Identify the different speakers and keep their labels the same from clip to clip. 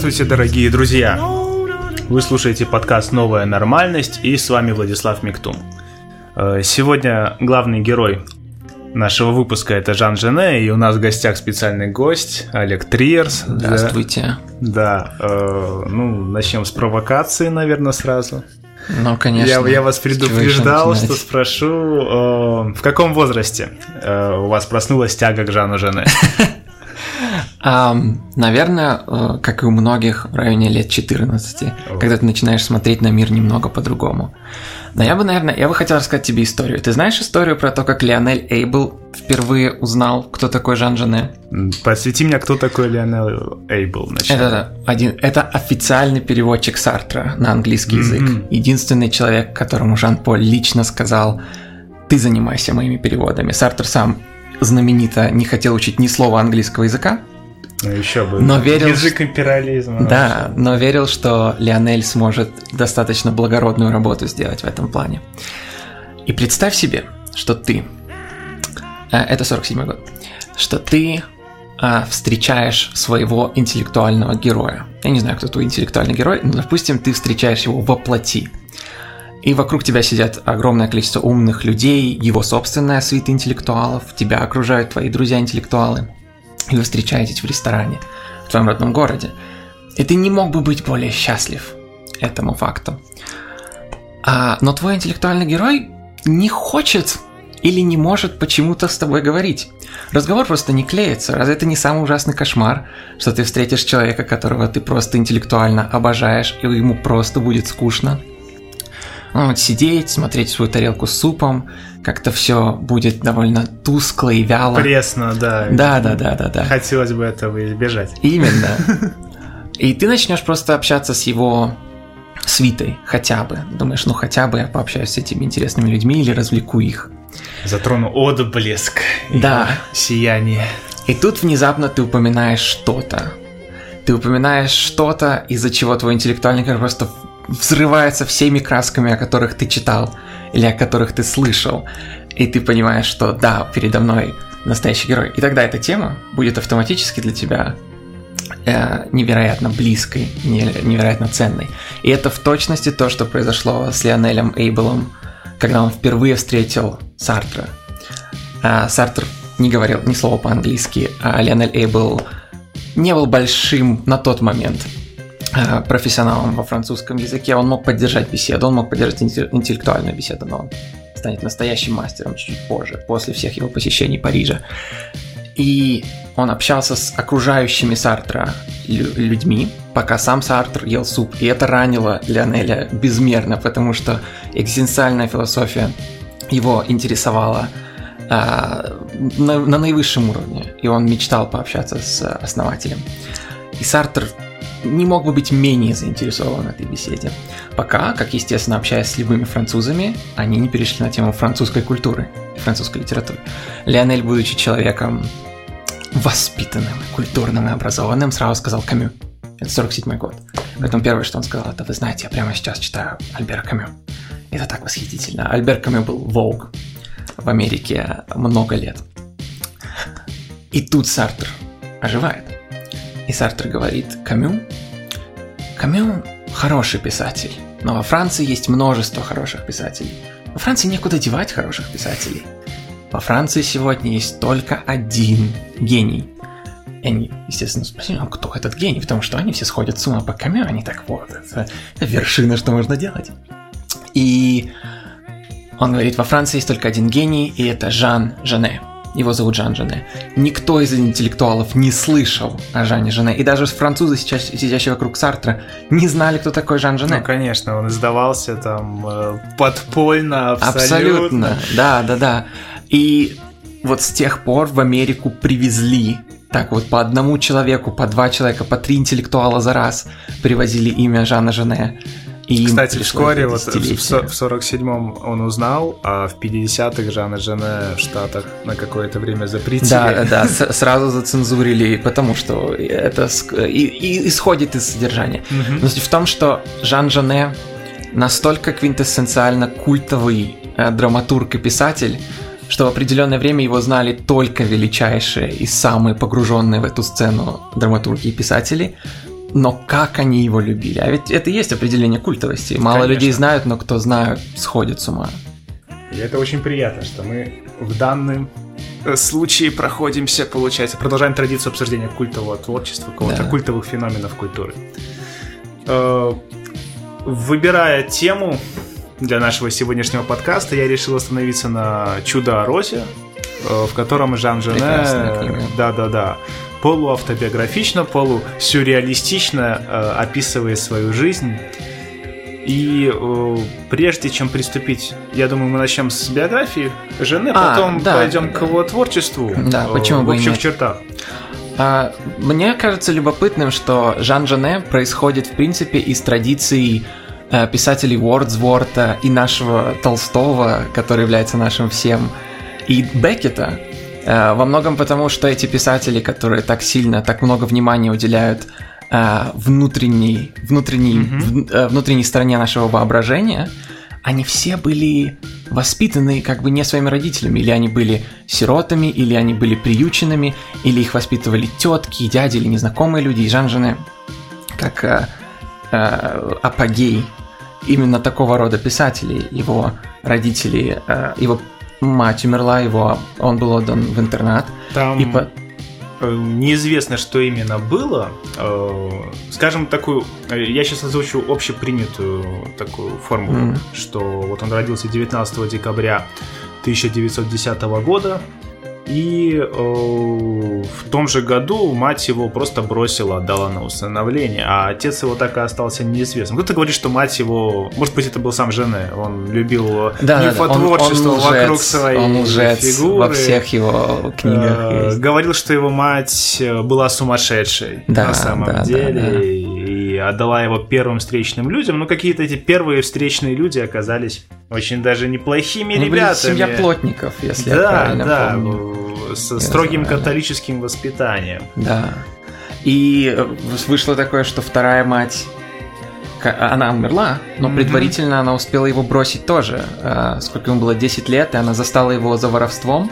Speaker 1: Здравствуйте, дорогие друзья! Вы слушаете подкаст «Новая нормальность» и с вами Владислав Миктум. Э, сегодня главный герой нашего выпуска это Жан Жене, и у нас в гостях специальный гость Олег Триерс.
Speaker 2: Здравствуйте.
Speaker 1: Да, да э, ну, начнем с провокации, наверное, сразу.
Speaker 2: Ну, конечно.
Speaker 1: Я, я вас предупреждал, что спрошу, э, в каком возрасте э, у вас проснулась тяга к Жану Жене?
Speaker 2: Наверное, э, как и у многих, в районе лет 14, oh. когда ты начинаешь смотреть на мир немного по-другому. Но я бы, наверное, я бы хотел рассказать тебе историю. Ты знаешь историю про то, как Лионель Эйбл впервые узнал, кто такой Жан Жене?
Speaker 1: Посвяти мне, кто такой Лионель Эйбл.
Speaker 2: Это, один, это официальный переводчик Сартра на английский mm-hmm. язык. Единственный человек, которому Жан-Поль лично сказал, ты занимайся моими переводами. Сартр сам знаменито не хотел учить ни слова английского языка,
Speaker 1: ну, еще бы.
Speaker 2: Но верил,
Speaker 1: Язык империализма.
Speaker 2: Да, вообще. но верил, что Лионель сможет достаточно благородную работу сделать в этом плане. И представь себе, что ты... Э, это 47 год. Что ты а, встречаешь своего интеллектуального героя. Я не знаю, кто твой интеллектуальный герой, но, допустим, ты встречаешь его во плоти. И вокруг тебя сидят огромное количество умных людей, его собственная свита интеллектуалов, тебя окружают твои друзья-интеллектуалы и вы встречаетесь в ресторане в твоем родном городе, и ты не мог бы быть более счастлив этому факту. А, но твой интеллектуальный герой не хочет или не может почему-то с тобой говорить. Разговор просто не клеится. Разве это не самый ужасный кошмар, что ты встретишь человека, которого ты просто интеллектуально обожаешь, и ему просто будет скучно? Ну, сидеть, смотреть свою тарелку с супом, как-то все будет довольно тускло и вяло.
Speaker 1: Пресно, да.
Speaker 2: Да, да, да, да, да.
Speaker 1: Хотелось бы этого избежать.
Speaker 2: Именно. И ты начнешь просто общаться с его свитой, хотя бы. Думаешь, ну хотя бы я пообщаюсь с этими интересными людьми или развлеку их.
Speaker 1: Затрону отблеск.
Speaker 2: Да.
Speaker 1: Сияние.
Speaker 2: И тут внезапно ты упоминаешь что-то. Ты упоминаешь что-то, из-за чего твой интеллектуальный просто взрывается всеми красками, о которых ты читал или о которых ты слышал, и ты понимаешь, что да, передо мной настоящий герой. И тогда эта тема будет автоматически для тебя э, невероятно близкой, невероятно ценной. И это в точности то, что произошло с Лионелем Эйблом, когда он впервые встретил Сартра. А Сартр не говорил ни слова по-английски, а Лионель Эйбл не был большим на тот момент Э, профессионалом во французском языке, он мог поддержать беседу, он мог поддержать интеллектуальную беседу, но он станет настоящим мастером чуть позже, после всех его посещений Парижа. И он общался с окружающими Сартра людьми, пока сам Сартр ел суп. И это ранило Лионеля безмерно, потому что экзистенциальная философия его интересовала а, на, на наивысшем уровне. И он мечтал пообщаться с основателем. И Сартр не мог бы быть менее заинтересован в этой беседе. Пока, как естественно, общаясь с любыми французами, они не перешли на тему французской культуры французской литературы. Леонель, будучи человеком воспитанным, культурным и образованным, сразу сказал Камю. Это 47 год. Поэтому первое, что он сказал, это, вы знаете, я прямо сейчас читаю Альбера Камю. Это так восхитительно. Альбер Камю был Vogue в Америке много лет. И тут Сартр оживает. И Сартр говорит, Камю? Камю хороший писатель, но во Франции есть множество хороших писателей. Во Франции некуда девать хороших писателей. Во Франции сегодня есть только один гений. И они, естественно, спросили, а кто этот гений? Потому что они все сходят с ума по Камю, они так вот, это, это вершина, что можно делать. И он говорит, во Франции есть только один гений, и это Жан Жане. Его зовут Жан Жене. Никто из интеллектуалов не слышал о Жане Жене. И даже французы, сейчас, сидящие вокруг Сартра, не знали, кто такой Жан Жене.
Speaker 1: Ну, конечно, он издавался там э, подпольно, абсолютно. Абсолютно,
Speaker 2: да, да, да. И вот с тех пор в Америку привезли так вот по одному человеку, по два человека, по три интеллектуала за раз привозили имя Жана Жене.
Speaker 1: И Кстати, вскоре, вот в 47-м он узнал, а в 50-х Жанна Жене в Штатах на какое-то время запретили.
Speaker 2: Да, да, сразу зацензурили, потому что это и, и исходит из содержания. Угу. Но в том, что Жан Жене настолько квинтэссенциально культовый э, драматург и писатель, что в определенное время его знали только величайшие и самые погруженные в эту сцену драматурги и писатели, но как они его любили. А ведь это и есть определение культовости. Мало
Speaker 1: Конечно.
Speaker 2: людей знают, но кто знают, сходит с ума.
Speaker 1: И это очень приятно, что мы в данном случае проходимся, получается, продолжаем традицию обсуждения культового творчества, какого-то
Speaker 2: Да.
Speaker 1: культовых феноменов культуры. Э, Выбирая тему для нашего сегодняшнего подкаста, я решил остановиться на «Чудо о Розе», э, в котором Жан Жене,
Speaker 2: Прекрасная книга.
Speaker 1: да-да-да, полуавтобиографично, полусюрреалистично э, описывает свою жизнь. И э, прежде чем приступить, я думаю, мы начнем с биографии Жены,
Speaker 2: А,
Speaker 1: потом
Speaker 2: да,
Speaker 1: пойдем к
Speaker 2: да.
Speaker 1: его творчеству
Speaker 2: Да,
Speaker 1: э,
Speaker 2: почему
Speaker 1: в
Speaker 2: бы и
Speaker 1: общих
Speaker 2: нет.
Speaker 1: чертах.
Speaker 2: А, Мне кажется любопытным, что Жан Жане происходит, в принципе, из традиции э, писателей Уордсворта и нашего Толстого, который является нашим всем, и Беккета. Э, Во многом потому, что эти писатели, которые так сильно, так много внимания уделяют э, внутренней, внутренней, э, внутренней стороне нашего воображения, они все были воспитаны как бы не своими родителями, или они были сиротами, или они были приюченными, или их воспитывали тетки, дяди или незнакомые люди. И Жан Жене, как э, э, апогей именно такого рода писателей, его родители, э, его мать умерла, его, он был отдан в интернат,
Speaker 1: Там
Speaker 2: и по-
Speaker 1: э, неизвестно, что именно было. Э, Скажем такую, э, я сейчас озвучу общепринятую такую формулу,
Speaker 2: Мгм.
Speaker 1: что вот он родился 19 декабря 1910 года, и э, в том же году мать его просто бросила, отдала на усыновление, а отец его так и остался неизвестным. Кто-то говорит, что мать его, может быть, это был сам Жене, он любил
Speaker 2: да, да, да,
Speaker 1: мифотворчество
Speaker 2: он, он
Speaker 1: вокруг
Speaker 2: лжец,
Speaker 1: своей
Speaker 2: он лжец
Speaker 1: фигуры.
Speaker 2: во всех его книгах.
Speaker 1: Э,
Speaker 2: есть.
Speaker 1: Говорил, что его мать э, была сумасшедшей
Speaker 2: Да,
Speaker 1: на самом
Speaker 2: да, да,
Speaker 1: деле
Speaker 2: да.
Speaker 1: и отдала его первым встречным людям. Но какие-то эти первые встречные люди оказались очень даже неплохими
Speaker 2: были
Speaker 1: ребятами.
Speaker 2: семья плотников, если я
Speaker 1: да,
Speaker 2: правильно
Speaker 1: да,
Speaker 2: помню.
Speaker 1: С
Speaker 2: Я
Speaker 1: строгим
Speaker 2: знаю,
Speaker 1: католическим воспитанием.
Speaker 2: Да. И э, вышло такое, что вторая мать, ка- она умерла, но
Speaker 1: Мгм.
Speaker 2: предварительно она успела его бросить тоже. Э, Сколько ему было, 10 лет, и она застала его за воровством.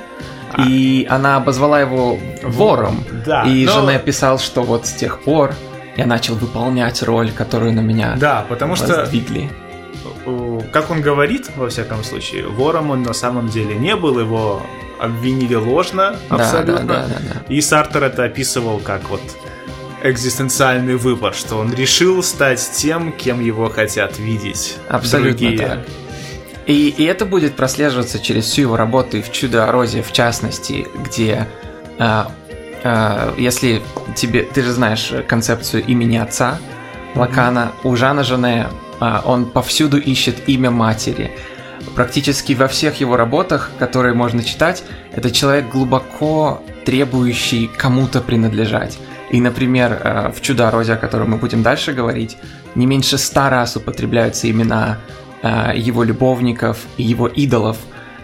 Speaker 1: А.
Speaker 2: И она обозвала его вором.
Speaker 1: Да,
Speaker 2: и
Speaker 1: но-
Speaker 2: Жене писал, что вот с тех пор я начал выполнять роль, которую на меня
Speaker 1: Да, потому что
Speaker 2: воздвигли.
Speaker 1: э, как он говорит, во всяком случае, вором он на самом деле не был, его обвинили ложно
Speaker 2: Да,
Speaker 1: абсолютно.
Speaker 2: да, да, да, да.
Speaker 1: И Сартер это описывал как вот экзистенциальный выбор, что он решил стать тем, кем его хотят видеть
Speaker 2: Абсолютно
Speaker 1: другие.
Speaker 2: так. И, и это будет прослеживаться через всю его работу и в «Чудо о Розе» в частности, где, а, а, если тебе, ты же знаешь концепцию имени отца Лакана, у Жана Жене а, он повсюду ищет имя матери. Практически во всех его работах, которые можно читать, это человек глубоко требующий кому-то принадлежать. И, например, э, в «Чудо о Розе», о котором мы будем дальше говорить, не меньше ста раз употребляются имена э, его любовников и его идолов.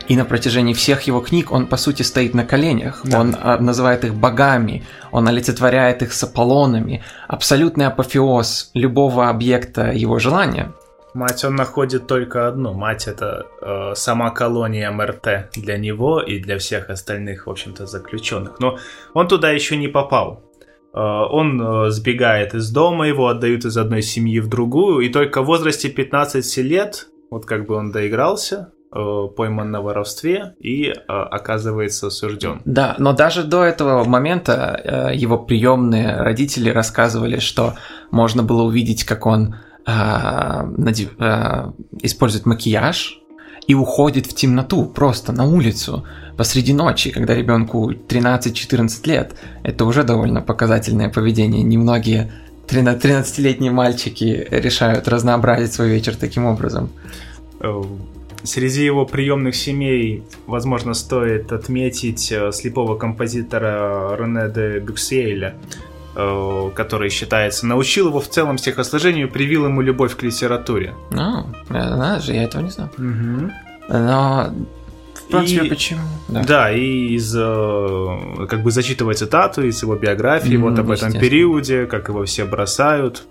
Speaker 2: И на протяжении всех его книг он, по сути, стоит на коленях.
Speaker 1: Да.
Speaker 2: Он э, называет их богами, он олицетворяет их с Аполлонами. Абсолютный апофеоз любого объекта его желания.
Speaker 1: Мать он находит только одну. Мать это э, сама колония МРТ для него и для всех остальных, в общем-то, заключенных. Но он туда еще не попал. Э, он э, сбегает из дома, его отдают из одной семьи в другую, и только в возрасте 15 лет, вот как бы он доигрался, э, пойман на воровстве и э, оказывается осужден.
Speaker 2: Да, но даже до этого момента э, его приемные родители рассказывали, что можно было увидеть, как он использует макияж и уходит в темноту просто на улицу посреди ночи, когда ребенку 13-14 лет. Это уже довольно показательное поведение. Немногие 13-летние мальчики решают разнообразить свой вечер таким образом.
Speaker 1: Э, Среди его приемных семей, возможно, стоит отметить э, слепого композитора Рене де Бюксиэля, э, который считается, научил его в целом стихосложению, привил ему любовь к литературе.
Speaker 2: Ну, надо же, я этого не знал. Но, в принципе,
Speaker 1: И-
Speaker 2: почему?
Speaker 1: Да. и из, э, как бы зачитывая цитату из его биографии,
Speaker 2: Мгм,
Speaker 1: вот об этом периоде, как его все бросают.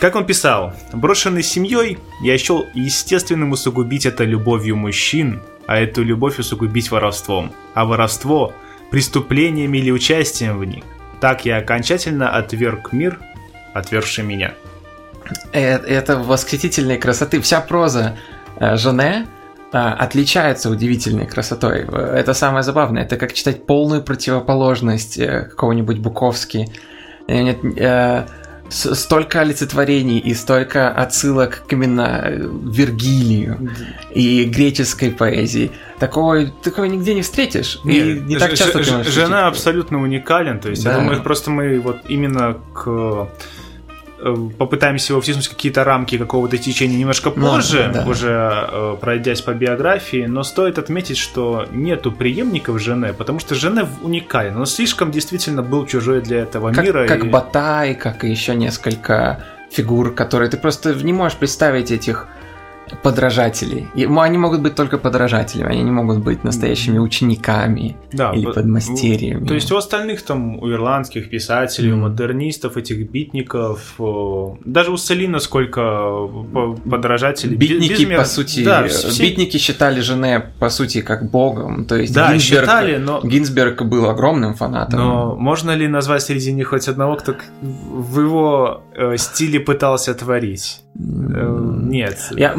Speaker 1: Как он писал, брошенный семьей, я счел естественным усугубить это любовью мужчин, а эту любовь усугубить воровством, а воровство – преступлением или участием в них. Так я окончательно отверг мир отвергший меня.
Speaker 2: Это, это восхитительной красоты. Вся проза э, Жене э, отличается удивительной красотой. Это самое забавное. Это как читать полную противоположность э, какого-нибудь Буковски. Э, Нет, э, столько олицетворений и столько отсылок к именно э, Вергилию и греческой поэзии. Такого, такого нигде не встретишь. И
Speaker 1: Нет,
Speaker 2: не так часто
Speaker 1: Ж-
Speaker 2: ты можешь
Speaker 1: Жена абсолютно уникален, то есть я
Speaker 2: Да.
Speaker 1: думаю, просто мы вот именно к э, попытаемся его втиснуть в какие-то рамки какого-то течения немножко
Speaker 2: Ну,
Speaker 1: позже,
Speaker 2: да.
Speaker 1: уже э, пройдясь по биографии, но стоит отметить, что нету преемников Жене, потому что Жене уникален, он слишком действительно был чужой для этого
Speaker 2: как,
Speaker 1: мира.
Speaker 2: как
Speaker 1: и-
Speaker 2: Батай, как и еще несколько фигур, которые ты просто не можешь представить этих подражателей. И, они могут быть только подражателями, они не могут быть настоящими учениками
Speaker 1: Да,
Speaker 2: или
Speaker 1: б-
Speaker 2: подмастерьями.
Speaker 1: То есть у остальных там, у ирландских писателей, у
Speaker 2: Мгм.
Speaker 1: модернистов, этих битников, даже у Селина сколько по- подражателей.
Speaker 2: Битники,
Speaker 1: безмер-
Speaker 2: по сути,
Speaker 1: да,
Speaker 2: э,
Speaker 1: все-
Speaker 2: битники считали Жене, по сути, как богом. То есть
Speaker 1: Да,
Speaker 2: Гинзберг,
Speaker 1: считали, но,
Speaker 2: Гинзберг был огромным фанатом.
Speaker 1: но можно ли назвать среди них хоть одного, кто в его э, стиле пытался творить? Э, нет.
Speaker 2: Я,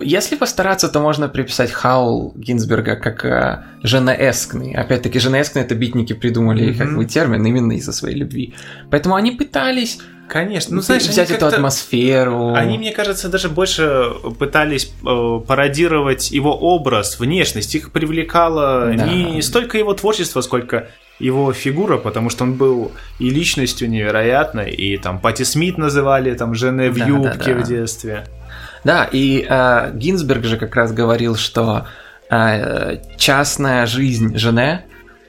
Speaker 2: если постараться, то можно приписать Хаул Гинзберга как э, женоэскный. Опять-таки, женоэскный это битники придумали
Speaker 1: Мгм.
Speaker 2: как бы термин именно из-за своей любви. Поэтому они пытались
Speaker 1: Конечно. Ну, знаешь, они
Speaker 2: взять эту атмосферу.
Speaker 1: Они, мне кажется, даже больше пытались э, пародировать его образ, внешность. Их привлекало
Speaker 2: Да.
Speaker 1: не столько его творчество, сколько его фигура, потому что он был и личностью невероятной, и там Пати Смит называли там женой в
Speaker 2: Да,
Speaker 1: юбке
Speaker 2: да, да.
Speaker 1: в детстве.
Speaker 2: Да, и э, Гинзберг же как раз говорил, что э, частная жизнь Жене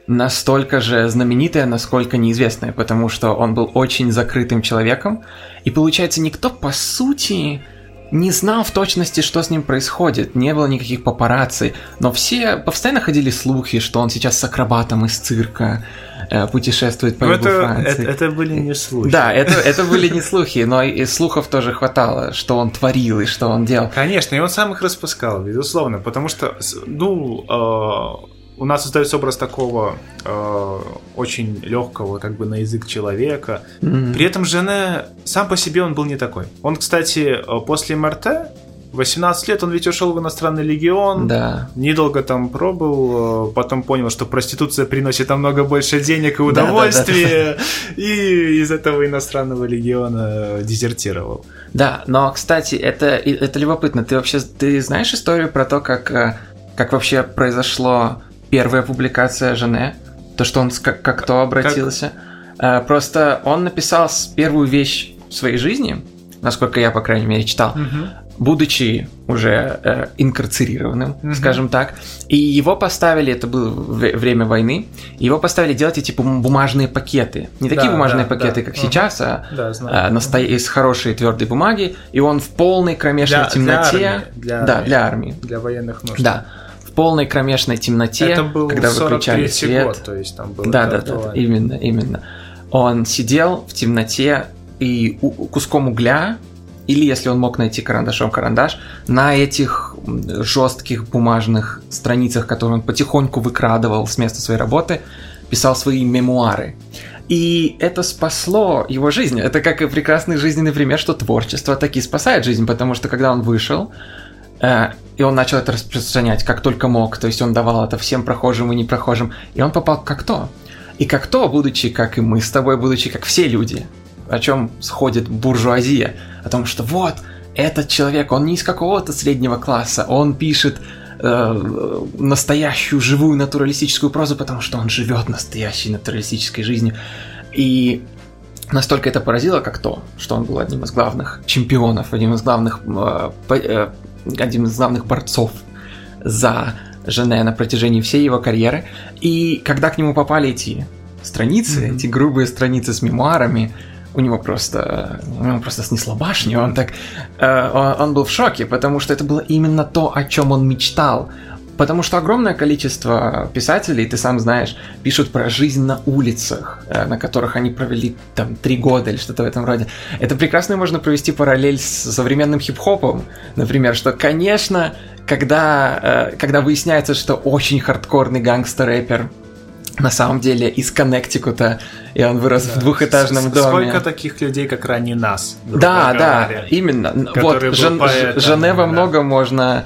Speaker 2: настолько же знаменитая, насколько неизвестная, потому что он был очень закрытым человеком, и получается, никто по сути не знал в точности, что с ним происходит, не было никаких папарацци, но все постоянно ходили слухи, что он сейчас с акробатом из цирка э, путешествует по югу
Speaker 1: это,
Speaker 2: Франции.
Speaker 1: это, это были не слухи.
Speaker 2: Да, это, это были не слухи, но и слухов тоже хватало, что он творил и что он делал.
Speaker 1: Конечно, и он сам их распускал, безусловно, потому что, ну, э, у нас создается образ такого э, очень легкого, как бы на язык человека.
Speaker 2: М.
Speaker 1: При этом Жене сам по себе он был не такой. Он, кстати, э, после МРТ, 18 лет, он ведь ушел в иностранный легион.
Speaker 2: Да.
Speaker 1: Недолго там пробыл, э, потом понял, что проституция приносит намного больше денег и
Speaker 2: Да, да, да,
Speaker 1: удовольствия, и из этого иностранного легиона дезертировал.
Speaker 2: Да, но, кстати, это, это любопытно. Ты вообще ты знаешь историю про то, как, э, как вообще произошло первая публикация Жене? То, что он с- как, как обратился? Э, Просто он написал первую вещь в своей жизни, насколько я, по крайней мере, читал, будучи уже э, инкарцерированным,
Speaker 1: Мгм.
Speaker 2: скажем так. И его поставили, это было вре- время войны, его поставили делать эти бум- бумажные пакеты. Не такие
Speaker 1: Да,
Speaker 2: бумажные
Speaker 1: да,
Speaker 2: пакеты,
Speaker 1: да.
Speaker 2: как
Speaker 1: Мгм.
Speaker 2: сейчас, а
Speaker 1: Да, знаю.
Speaker 2: а, насто- из хорошей твердой бумаги, и он в полной кромешной
Speaker 1: Для-
Speaker 2: темноте.
Speaker 1: для армии, для
Speaker 2: да, для армии.
Speaker 1: Для военных нужд.
Speaker 2: Да. В полной кромешной темноте,
Speaker 1: Это был
Speaker 2: когда выключали
Speaker 1: 43
Speaker 2: свет.
Speaker 1: год, то есть там было
Speaker 2: Да, да, да,
Speaker 1: актуально.
Speaker 2: именно, именно. Он сидел в темноте и куском угля, или если он мог найти карандашом карандаш, на этих жестких бумажных страницах, которые он потихоньку выкрадывал с места своей работы, писал свои мемуары. И это спасло его жизнь. Это как и прекрасный жизненный пример, что творчество таки спасает жизнь, потому что когда он вышел, э, и он начал это распространять как только мог, то есть он давал это всем прохожим и непрохожим, и он попал как то. И как то, будучи, как и мы с тобой, будучи как все люди, о чем сходит буржуазия, о том, что вот, этот человек, он не из какого-то среднего класса, он пишет э, настоящую, живую, натуралистическую прозу, потому что он живет настоящей натуралистической жизнью. И настолько это поразило, как то, что он был одним из главных чемпионов, одним из главных, э, по- э, одним из главных борцов за Жене на протяжении всей его карьеры. И когда к нему попали эти страницы,
Speaker 1: Мгм.
Speaker 2: эти грубые страницы с мемуарами, у него просто, у него просто снесло башню, он так, э, он был в шоке, потому что это было именно то, о чем он мечтал. Потому что огромное количество писателей, ты сам знаешь, пишут про жизнь на улицах, э, на которых они провели там три года или что-то в этом роде. Это прекрасно можно провести параллель с современным хип-хопом, например, что, конечно, когда, э, когда выясняется, что очень хардкорный гангстер-рэпер на самом деле из Коннектикута, и он вырос да. в двухэтажном
Speaker 1: С-
Speaker 2: доме.
Speaker 1: Сколько таких людей, как ранее нас?
Speaker 2: Да, да, именно. Вот, Жен- Женева да. много можно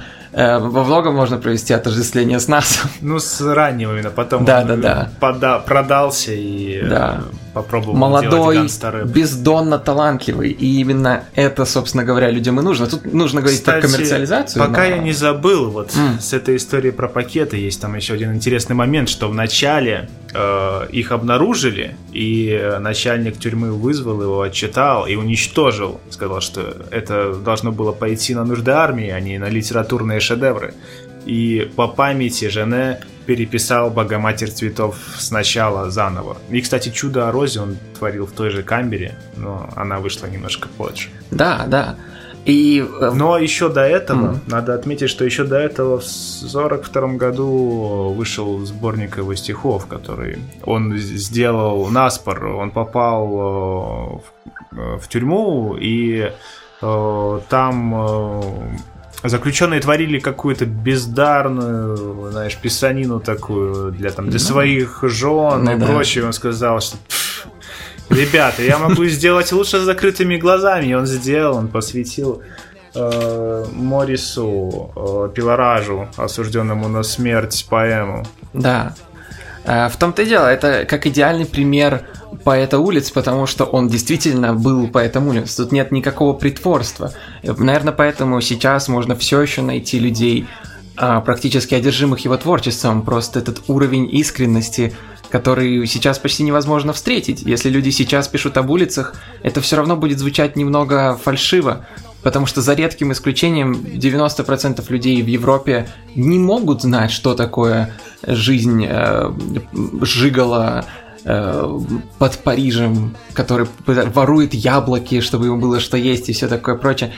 Speaker 2: во многом можно провести отождествление с нас.
Speaker 1: Ну, с раннего именно, потом
Speaker 2: да, да, да.
Speaker 1: Пода- продался и э,
Speaker 2: да.
Speaker 1: Попробовал
Speaker 2: Молодой, бездонно талантливый, и именно это, собственно говоря, людям и нужно. Тут нужно говорить
Speaker 1: Кстати,
Speaker 2: про коммерциализацию.
Speaker 1: пока но... я не забыл, вот mm. с этой историей про пакеты есть там еще один интересный момент, что в начале э, их обнаружили, и начальник тюрьмы вызвал его, отчитал и уничтожил. Сказал, что это должно было пойти на нужды армии, а не на литературные шедевры. И по памяти Жене переписал Богоматерь цветов сначала заново. И, кстати, чудо о розе он творил в той же камере, но она вышла немножко позже.
Speaker 2: Да, да. И...
Speaker 1: Э, но еще до этого, mm. надо отметить, что еще до этого в 1942 году вышел сборник его стихов, который он сделал наспор. Он попал э, в, в тюрьму, и э, там заключенные творили какую-то бездарную, знаешь, писанину такую для, там, для своих жен ну, и да. прочее. Он сказал, что ребята, я могу сделать лучше с закрытыми глазами. И он сделал, он посвятил э, Морису э, Пилоражу, осужденному на смерть, поэму.
Speaker 2: Да. Э, в том-то и дело, это как идеальный пример поэта улиц, потому что он действительно был поэтом улиц. Тут нет никакого притворства. Наверное, поэтому сейчас можно все еще найти людей, а, практически одержимых его творчеством. Просто этот уровень искренности, который сейчас почти невозможно встретить. Если люди сейчас пишут об улицах, это все равно будет звучать немного фальшиво, потому что за редким исключением 90% людей в Европе не могут знать, что такое жизнь э, Жигала, Э, под Парижем, который ворует яблоки, чтобы ему было что есть и все такое прочее.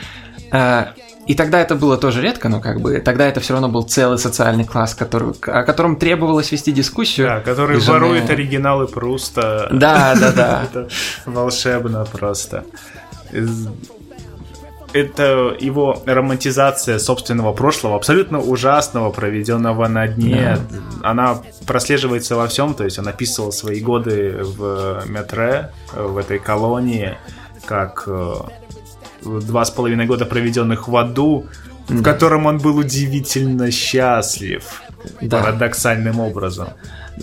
Speaker 2: Э, и тогда это было тоже редко, но как бы тогда это все равно был целый социальный класс, который, о котором требовалось вести дискуссию.
Speaker 1: Да, который ворует жены... оригиналы Пруста.
Speaker 2: Да, да, да.
Speaker 1: это волшебно просто это его романтизация собственного прошлого, абсолютно ужасного, проведенного на дне. Да. Она прослеживается во всем, то есть он описывал свои годы в метре, в этой колонии, как э, два с половиной года проведенных в аду, да. в котором он был удивительно счастлив, да. парадоксальным образом.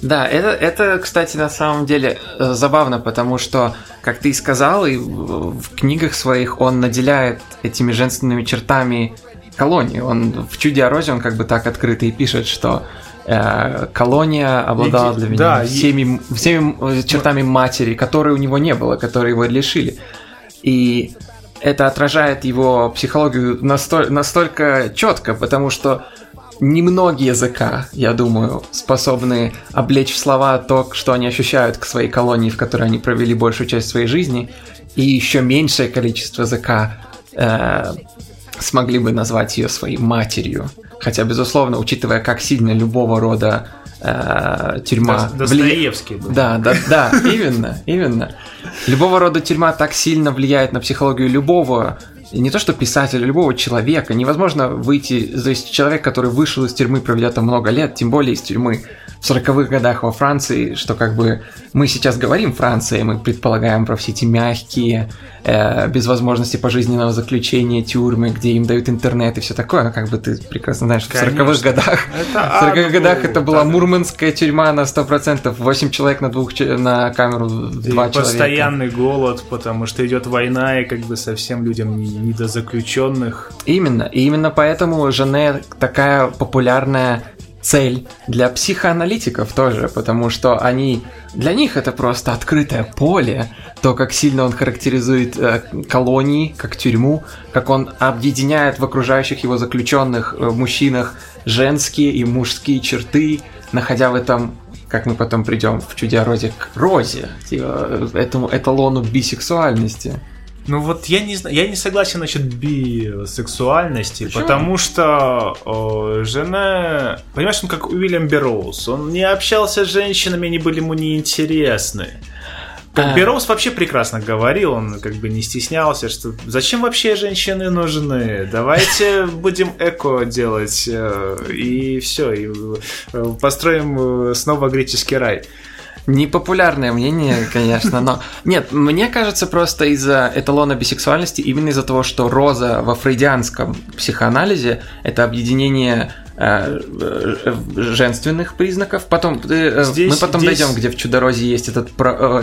Speaker 2: Да, это, это, кстати, на самом деле э, забавно, потому что, как ты и сказал, и в книгах своих он наделяет этими женственными чертами колонии. Он в «Чуде о розе» он как бы так открыто и пишет, что э, колония обладала для меня да, всеми, и... всеми э, чертами матери, которые у него не было, которые его лишили. И это отражает его психологию настоль, настолько четко, потому что немногие языка, я думаю, способны облечь в слова то, что они ощущают к своей колонии, в которой они провели большую часть своей жизни, и еще меньшее количество языка э, смогли бы назвать ее своей матерью. Хотя, безусловно, учитывая, как сильно любого рода э, тюрьма...
Speaker 1: Достоевский
Speaker 2: вли... Да, да, да, именно, именно. Любого рода тюрьма так сильно влияет на психологию любого не то что писателя, любого человека. Невозможно выйти, то есть человек, который вышел из тюрьмы, проведя там много лет, тем более из тюрьмы в 40-х годах во Франции, что как бы мы сейчас говорим Франция, мы предполагаем про все эти мягкие, э, без возможности пожизненного заключения тюрьмы, где им дают интернет и все такое, но как бы ты прекрасно знаешь, что в 40-х годах, это, в 40-х годах это была так. мурманская тюрьма на 100%, 8 человек на, двух, на камеру, 2 человека.
Speaker 1: постоянный голод, потому что идет война, и как бы совсем людям не, не до заключенных.
Speaker 2: Именно, и именно поэтому Жене такая популярная цель для психоаналитиков тоже, потому что они для них это просто открытое поле, то, как сильно он характеризует э, колонии, как тюрьму, как он объединяет в окружающих его заключенных э, мужчинах женские и мужские черты, находя в этом как мы потом придем в чуде розе к розе, типа, этому эталону бисексуальности.
Speaker 1: Ну вот я не знаю, я не согласен насчет бисексуальности, Почему? потому что о, жена, понимаешь, он как Уильям Берроуз, он не общался с женщинами, они были ему неинтересны. Как Бероуз вообще прекрасно говорил, он как бы не стеснялся, что зачем вообще женщины нужны? Давайте будем эко делать э, и все, и э, построим э, снова греческий рай.
Speaker 2: Непопулярное мнение, конечно, но... Нет, мне кажется, просто из-за эталона бисексуальности, именно из-за того, что роза во фрейдианском психоанализе – это объединение Э, э, женственных признаков. Потом э, здесь, мы потом здесь... дойдем, где в Чудорозе есть этот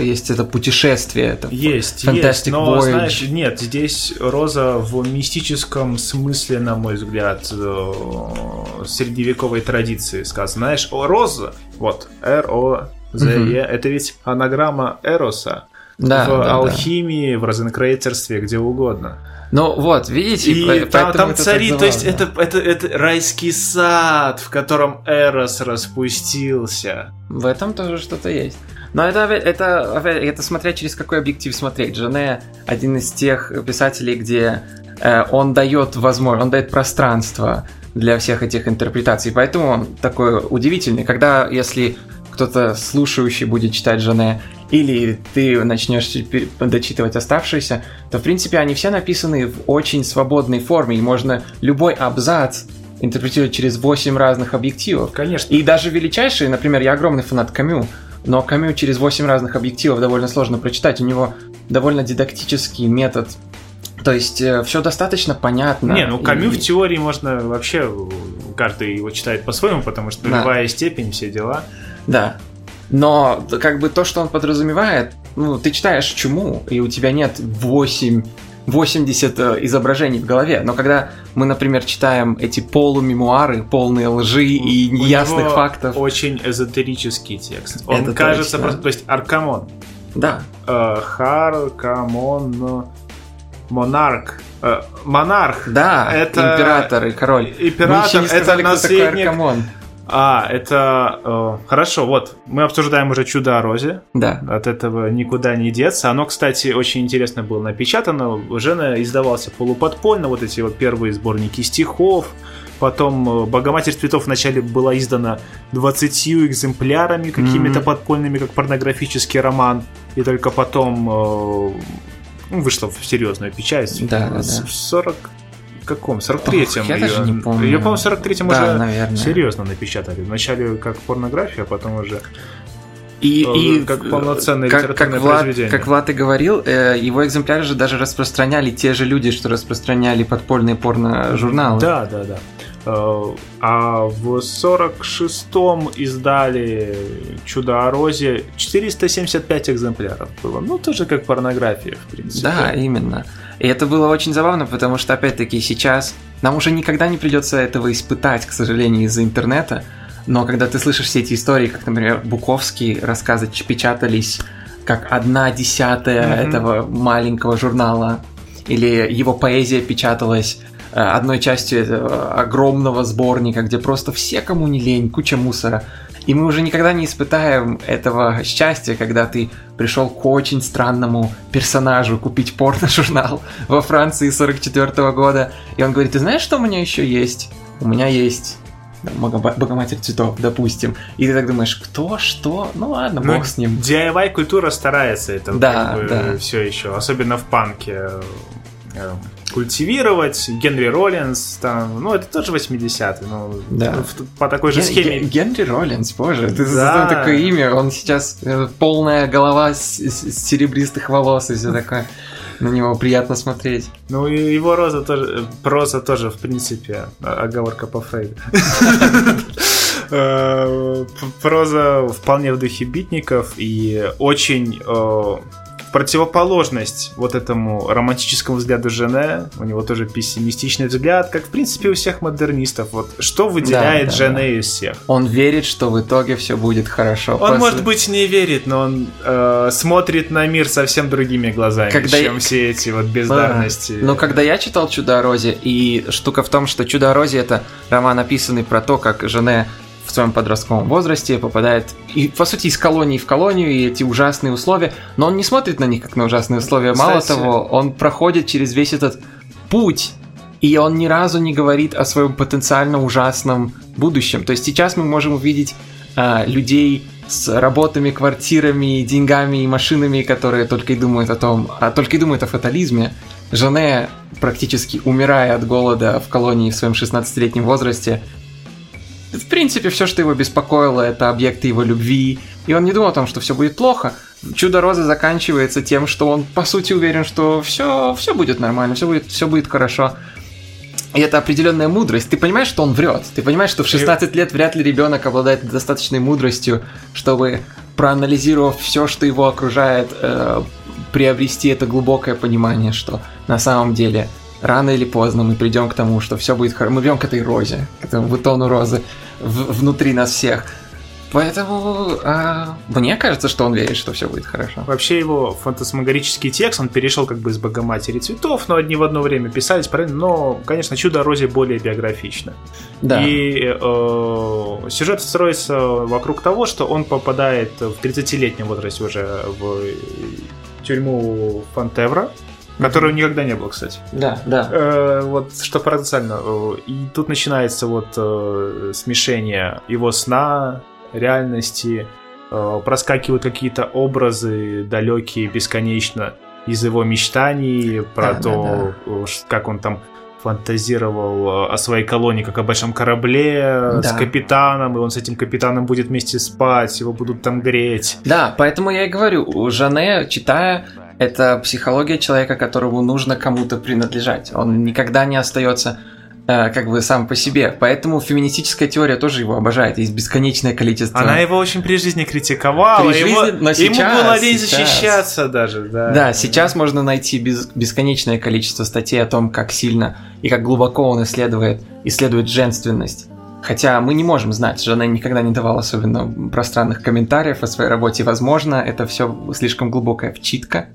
Speaker 2: есть это путешествие, это
Speaker 1: есть, Fantastic есть, но Voyage. знаешь, нет, здесь Роза в мистическом смысле, на мой взгляд, средневековой традиции сказано. Знаешь, о Роза, вот R O Z E, это ведь анаграмма Эроса да, в да, алхимии, да. в розенкрейтерстве, где угодно.
Speaker 2: Ну вот, видите,
Speaker 1: и там, там цари, то есть это, это, это райский сад, в котором Эрос распустился.
Speaker 2: В этом тоже что-то есть. Но это, это, это смотря через какой объектив смотреть. Жене один из тех писателей, где э, он дает возможность, он дает пространство для всех этих интерпретаций. Поэтому он такой удивительный. Когда, если кто-то слушающий будет читать Жене, или ты начнешь дочитывать оставшиеся, то, в принципе, они все написаны в очень свободной форме, и можно любой абзац интерпретировать через 8 разных объективов.
Speaker 1: Конечно.
Speaker 2: И даже величайшие, например, я огромный фанат Камю, но Камю через 8 разных объективов довольно сложно прочитать. У него довольно дидактический метод то есть э, все достаточно понятно.
Speaker 1: Не, ну Камю и... в теории можно вообще каждый его читает по-своему, потому что да. любая степень, все дела.
Speaker 2: Да. Но как бы то, что он подразумевает, ну, ты читаешь чуму, и у тебя нет 8 80 э, изображений в голове. Но когда мы, например, читаем эти полумемуары, полные лжи и неясных фактов...
Speaker 1: очень эзотерический текст. Он Это кажется точно. просто... То есть Аркамон.
Speaker 2: Да.
Speaker 1: Э, Харкамон... Монарх. Э, монарх.
Speaker 2: Да, это... император и король.
Speaker 1: Император, это наследник... А, это... Э, хорошо, вот, мы обсуждаем уже «Чудо о розе».
Speaker 2: Да.
Speaker 1: От этого никуда не деться. Оно, кстати, очень интересно было напечатано. Уже издавался полуподпольно, вот эти вот первые сборники стихов. Потом э, «Богоматерь цветов» вначале была издана 20 экземплярами какими-то mm-hmm. подпольными, как порнографический роман. И только потом э, ну, вышла в серьезную печать.
Speaker 2: Да, да, да.
Speaker 1: 40 каком? 43-м.
Speaker 2: Я ее, даже не помню.
Speaker 1: Ее, по-моему, в 43-м да, уже наверное. серьезно напечатали. Вначале как порнография, а потом уже
Speaker 2: и,
Speaker 1: э, и как полноценное как, литературное
Speaker 2: как Влад,
Speaker 1: произведение.
Speaker 2: Как Влад и говорил, э, его экземпляры же даже распространяли те же люди, что распространяли подпольные порно-журналы.
Speaker 1: Да, да, да. Э, а в 46-м издали «Чудо о розе» 475 экземпляров было. Ну, тоже как порнография, в принципе.
Speaker 2: Да, именно. И это было очень забавно, потому что, опять-таки, сейчас нам уже никогда не придется этого испытать, к сожалению, из-за интернета. Но когда ты слышишь все эти истории, как, например, Буковские рассказы печатались как одна десятая mm-hmm. этого маленького журнала, или его поэзия печаталась одной частью этого огромного сборника, где просто все, кому не лень, куча мусора. И мы уже никогда не испытаем этого счастья, когда ты пришел к очень странному персонажу купить порно-журнал во Франции 44 -го года, и он говорит, ты знаешь, что у меня еще есть? У меня есть Богоматерь цветов, допустим. И ты так думаешь, кто, что? Ну ладно, ну, бог с ним.
Speaker 1: DIY культура старается это
Speaker 2: да, как бы
Speaker 1: да. все еще, особенно в панке э, культивировать. Генри Роллинс, там, ну, это тоже 80-й, ну, да. по такой же Ген- схеме.
Speaker 2: Генри Роллинс, боже, ты да. такое имя, он сейчас э, полная голова с, с серебристых волос и все такое. На него приятно смотреть.
Speaker 1: Ну и его роза тоже, проза тоже, в принципе, оговорка по Фрейду. Э, проза вполне в духе битников и очень э, противоположность вот этому романтическому взгляду Жене, у него тоже пессимистичный взгляд, как в принципе у всех модернистов. Вот что выделяет да, да, Жене да. из всех?
Speaker 2: Он верит, что в итоге все будет хорошо.
Speaker 1: Он, после... может быть, не верит, но он э, смотрит на мир совсем другими глазами, когда чем я... все эти вот бездарности.
Speaker 2: А, ну, когда я читал «Чудо Розе», и штука в том, что «Чудо Розе» — это роман, написанный про то, как Жене в своем подростковом возрасте попадает, и, по сути, из колонии в колонию, и эти ужасные условия, но он не смотрит на них как на ужасные условия. Кстати... Мало того, он проходит через весь этот путь, и он ни разу не говорит о своем потенциально ужасном будущем. То есть сейчас мы можем увидеть э, людей с работами, квартирами, деньгами и машинами, которые только и думают о том, а только и думают о фатализме. Жене, практически умирая от голода в колонии в своем 16-летнем возрасте, в принципе, все, что его беспокоило, это объекты его любви, и он не думал о том, что все будет плохо. Чудо розы заканчивается тем, что он по сути уверен, что все, все будет нормально, все будет, все будет хорошо. И это определенная мудрость. Ты понимаешь, что он врет. Ты понимаешь, что в 16 лет вряд ли ребенок обладает достаточной мудростью, чтобы, проанализировав все, что его окружает, э, приобрести это глубокое понимание, что на самом деле рано или поздно мы придем к тому, что все будет хорошо. Мы придем к этой розе, к этому бутону розы в- внутри нас всех. Поэтому а, мне кажется, что он верит, что все будет хорошо.
Speaker 1: Вообще его фантасмагорический текст, он перешел как бы из Богоматери цветов, но одни в одно время писались, правильно? Но, конечно, Чудо о Розе более биографично.
Speaker 2: Да.
Speaker 1: И э, сюжет строится вокруг того, что он попадает в 30-летнем возрасте уже в тюрьму Фонтевра, которого никогда не было, кстати.
Speaker 2: Да, да.
Speaker 1: Э, вот что парадоксально. э, И тут начинается вот э, смешение его сна, реальности, э, проскакивают какие-то образы далекие бесконечно из его мечтаний про
Speaker 2: Да,
Speaker 1: то, э, ш- как он там фантазировал э, о своей колонии как о большом корабле э, с
Speaker 2: Да.
Speaker 1: капитаном, и он с этим капитаном будет вместе спать, его будут там греть.
Speaker 2: Да, поэтому я и говорю, Жане, читая, это психология человека, которому нужно кому-то принадлежать. Он никогда не остается э, как бы сам по себе. Поэтому феминистическая теория тоже его обожает. Есть бесконечное количество.
Speaker 1: Она его очень при жизни критиковала,
Speaker 2: При
Speaker 1: его-
Speaker 2: жизни, но
Speaker 1: ему
Speaker 2: сейчас,
Speaker 1: было лень защищаться даже. Да,
Speaker 2: Да, сейчас можно найти без- бесконечное количество статей о том, как сильно и как глубоко он исследует, исследует женственность. Хотя мы не можем знать, Жанна никогда не давала особенно пространных комментариев о своей работе. Возможно, это все слишком глубокая вчитка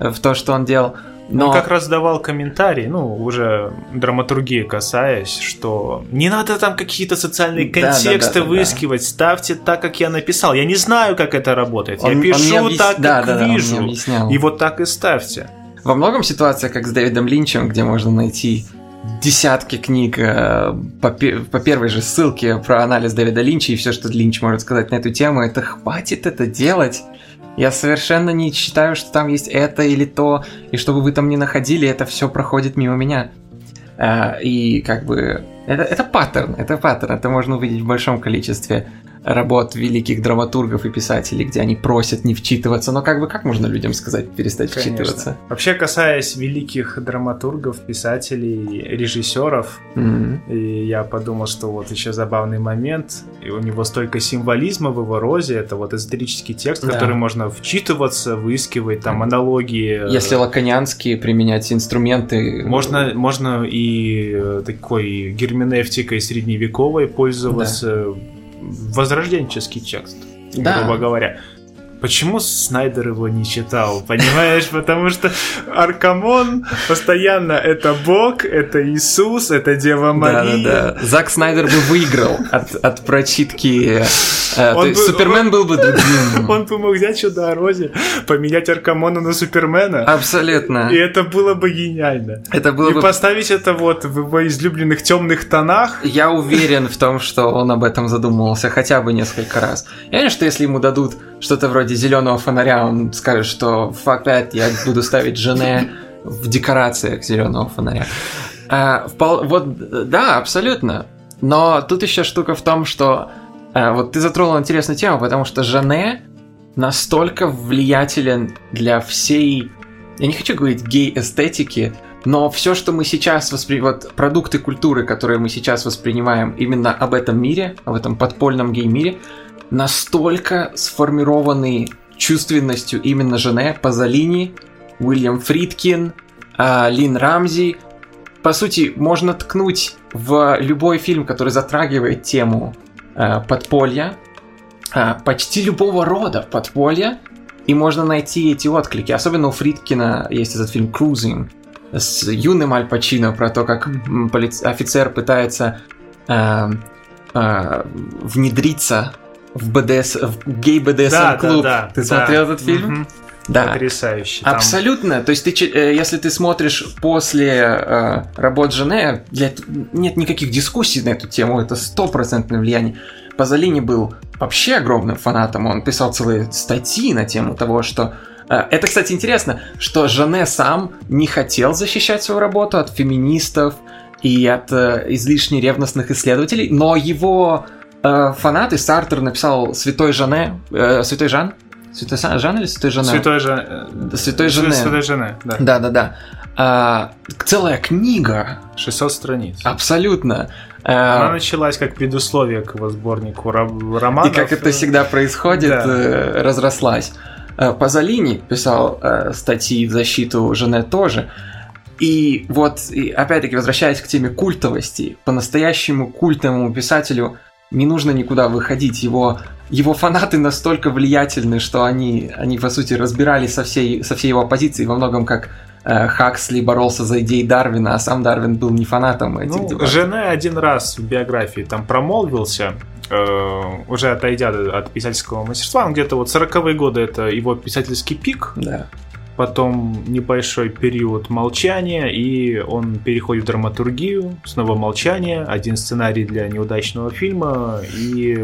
Speaker 2: в то, что он делал. Но
Speaker 1: Он как раз давал комментарий, ну, уже драматургии касаясь, что не надо там какие-то социальные
Speaker 2: Да, да,
Speaker 1: контексты
Speaker 2: да, да,
Speaker 1: выискивать, ставьте так, как я написал. Я не знаю, как это работает.
Speaker 2: он-
Speaker 1: я
Speaker 2: он
Speaker 1: пишу
Speaker 2: мне объяс-
Speaker 1: так,
Speaker 2: да,
Speaker 1: как
Speaker 2: да, да, он
Speaker 1: вижу. и вот так и ставьте.
Speaker 2: Во многом ситуация, как с Дэвидом Линчем, где можно найти десятки книг э, по, по первой же ссылке про анализ Дэвида Линча и все, что Линч может сказать на эту тему, это хватит это делать. Я совершенно не считаю, что там есть это или то, и чтобы вы там не находили, это все проходит мимо меня. Э, И как бы это, это паттерн, это паттерн, это можно увидеть в большом количестве работ великих драматургов и писателей, где они просят не вчитываться, но как бы как можно людям сказать перестать
Speaker 1: Конечно.
Speaker 2: вчитываться?
Speaker 1: Вообще, касаясь великих драматургов, писателей, режиссеров,
Speaker 2: Мгм.
Speaker 1: И я подумал, что вот еще забавный момент, и у него столько символизма в его розе, это вот эзотерический текст,
Speaker 2: Да.
Speaker 1: который можно вчитываться, выискивать там аналогии.
Speaker 2: Если лаконианские применять инструменты...
Speaker 1: Можно, можно и э, такой герменевтикой средневековой пользоваться. Возрожденческий текст,
Speaker 2: Да.
Speaker 1: грубо говоря. Почему Снайдер его не читал? Понимаешь, потому что Аркамон постоянно это Бог, это Иисус, это Дева Мария.
Speaker 2: Да-да-да. Зак Снайдер бы выиграл от, от прочитки... э,
Speaker 1: Он
Speaker 2: то есть
Speaker 1: бы-
Speaker 2: Супермен был бы другим.
Speaker 1: Он бы мог взять чудо о розе, поменять Аркамона на Супермена,
Speaker 2: Абсолютно.
Speaker 1: и это было бы гениально.
Speaker 2: Это было
Speaker 1: И
Speaker 2: бы...
Speaker 1: поставить это вот в его излюбленных темных тонах.
Speaker 2: Я уверен в том, что он об этом задумывался хотя бы несколько раз. Я уверен, что если ему дадут что-то вроде зеленого фонаря, он скажет, что fuck that, я буду ставить жене в декорациях зеленого фонаря. А, впол- Вот, да, абсолютно. Но тут еще штука в том, что а, вот ты затронул интересную тему, потому что Жанне настолько влиятелен для всей, я не хочу говорить гей-эстетики, но все, что мы сейчас воспринимаем, вот продукты культуры, которые мы сейчас воспринимаем именно об этом мире, об этом подпольном гей-мире, настолько сформированы чувственностью именно Жене, Пазолини, Уильям Фридкин, а, Лин Рамзи. По сути, можно ткнуть в любой фильм, который затрагивает тему э, подполья, э, почти любого рода подполья, и можно найти эти отклики. Особенно у Фридкина есть этот фильм «Cruising» с юным Аль Пачино про то, как офицер пытается э, э, внедриться в, БДС, в гей-БДСМ-клуб. Ты смотрел этот фильм?
Speaker 1: Мгм.
Speaker 2: Да.
Speaker 1: Потрясающий. Там
Speaker 2: Абсолютно. То есть, ты, э, если ты смотришь после э, работ Жене, для нет никаких дискуссий на эту тему, это стопроцентное влияние. Пазолини был вообще огромным фанатом, он писал целые статьи на тему того, что э, это, кстати, интересно, что Жанне сам не хотел защищать свою работу от феминистов и от э, излишне ревностных исследователей, но его фанаты Сартер написал Святой Жанне, э, Святой Жан, Святой Жан или Святой Жанне?
Speaker 1: Святой Жан...
Speaker 2: Святой Жанне.
Speaker 1: Святой Жанне, да.
Speaker 2: Да, да, да. А, целая книга.
Speaker 1: 600 страниц.
Speaker 2: Абсолютно.
Speaker 1: Она началась как предусловие к его сборнику романов.
Speaker 2: И как это всегда происходит, да. Э, разрослась. Э, Пазолини писал э, статьи в защиту Жене тоже. И вот, и опять-таки, возвращаясь к теме культовости, по-настоящему культовому писателю не нужно никуда выходить. Его, его фанаты настолько влиятельны, что они, они по сути, разбирались со всей, со всей его оппозицией во многом как Э, Хаксли боролся за идеи Дарвина, а сам Дарвин был не фанатом этих ну, дебатов.
Speaker 1: Жене один раз в биографии там промолвился, э, уже отойдя от писательского мастерства, он где-то вот 40-е годы это его писательский пик.
Speaker 2: Да.
Speaker 1: Потом небольшой период молчания, и он переходит в драматургию, снова молчание, один сценарий для неудачного фильма, и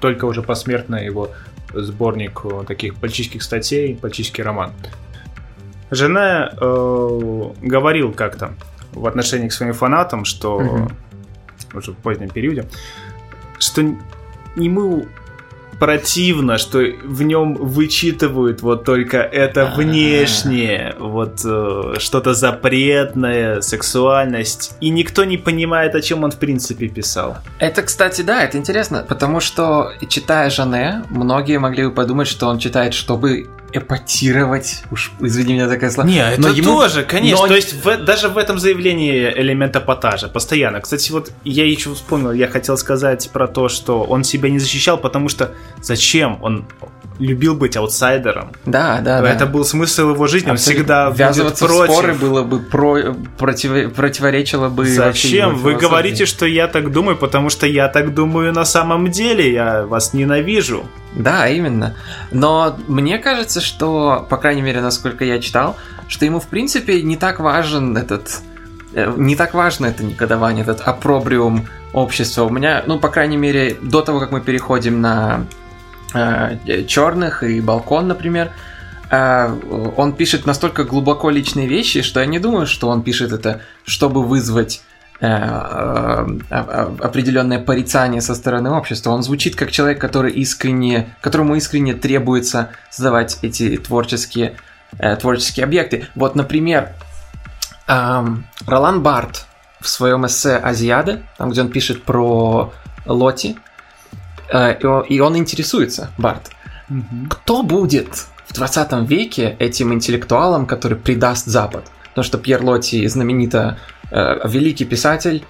Speaker 1: только уже посмертно его сборник таких политических статей, политический роман. Жена э, говорил как-то в отношении к своим фанатам, что угу. уже в позднем периоде, что ему противно, что в нем вычитывают вот только это внешнее, вот э, что-то запретное, сексуальность, и никто не понимает, о чем он в принципе писал.
Speaker 2: Это, кстати, да, это интересно, потому что читая Жанне, многие могли бы подумать, что он читает, чтобы эпатировать. Уж извини меня такая слова.
Speaker 1: Не, это но ему... тоже, конечно. Но... То есть в, даже в этом заявлении элемент эпатажа постоянно. Кстати, вот я еще вспомнил, я хотел сказать про то, что он себя не защищал, потому что зачем он любил быть аутсайдером.
Speaker 2: Да, да, да.
Speaker 1: Это был смысл его жизни, он всегда
Speaker 2: Ввязываться
Speaker 1: будет против.
Speaker 2: в споры было бы про... против... противоречило бы
Speaker 1: Зачем? Вы говорите, что я так думаю, потому что я так думаю на самом деле, я вас ненавижу.
Speaker 2: Да, именно. Но мне кажется, что, по крайней мере, насколько я читал, что ему, в принципе, не так важен этот... Э, не так важно это негодование, этот опробриум общества. У меня, ну, по крайней мере, до того, как мы переходим на черных и балкон, например, э, он пишет настолько глубоко личные вещи, что я не думаю, что он пишет это, чтобы вызвать э, э, определенное порицание со стороны общества. Он звучит как человек, который искренне, которому искренне требуется создавать эти творческие, э, творческие объекты. Вот, например, э, Ролан Барт в своем эссе «Азиада», там, где он пишет про Лоти, Э, и он интересуется, Барт. Угу. Кто будет в 20 веке этим интеллектуалом, который предаст Запад? Потому что Пьер Лотти знаменито э, великий писатель,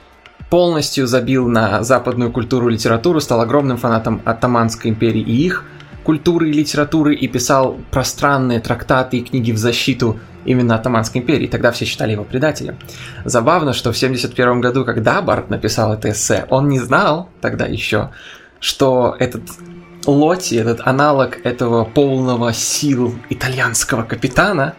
Speaker 2: полностью забил на западную культуру и литературу, стал огромным фанатом Оттоманской империи и их культуры и литературы и писал пространные трактаты и книги в защиту именно Оттоманской империи. Тогда все считали его предателем. Забавно, что в 1971 году, когда Барт написал это эссе, он не знал тогда еще, что этот Лоти, этот аналог этого полного сил итальянского капитана,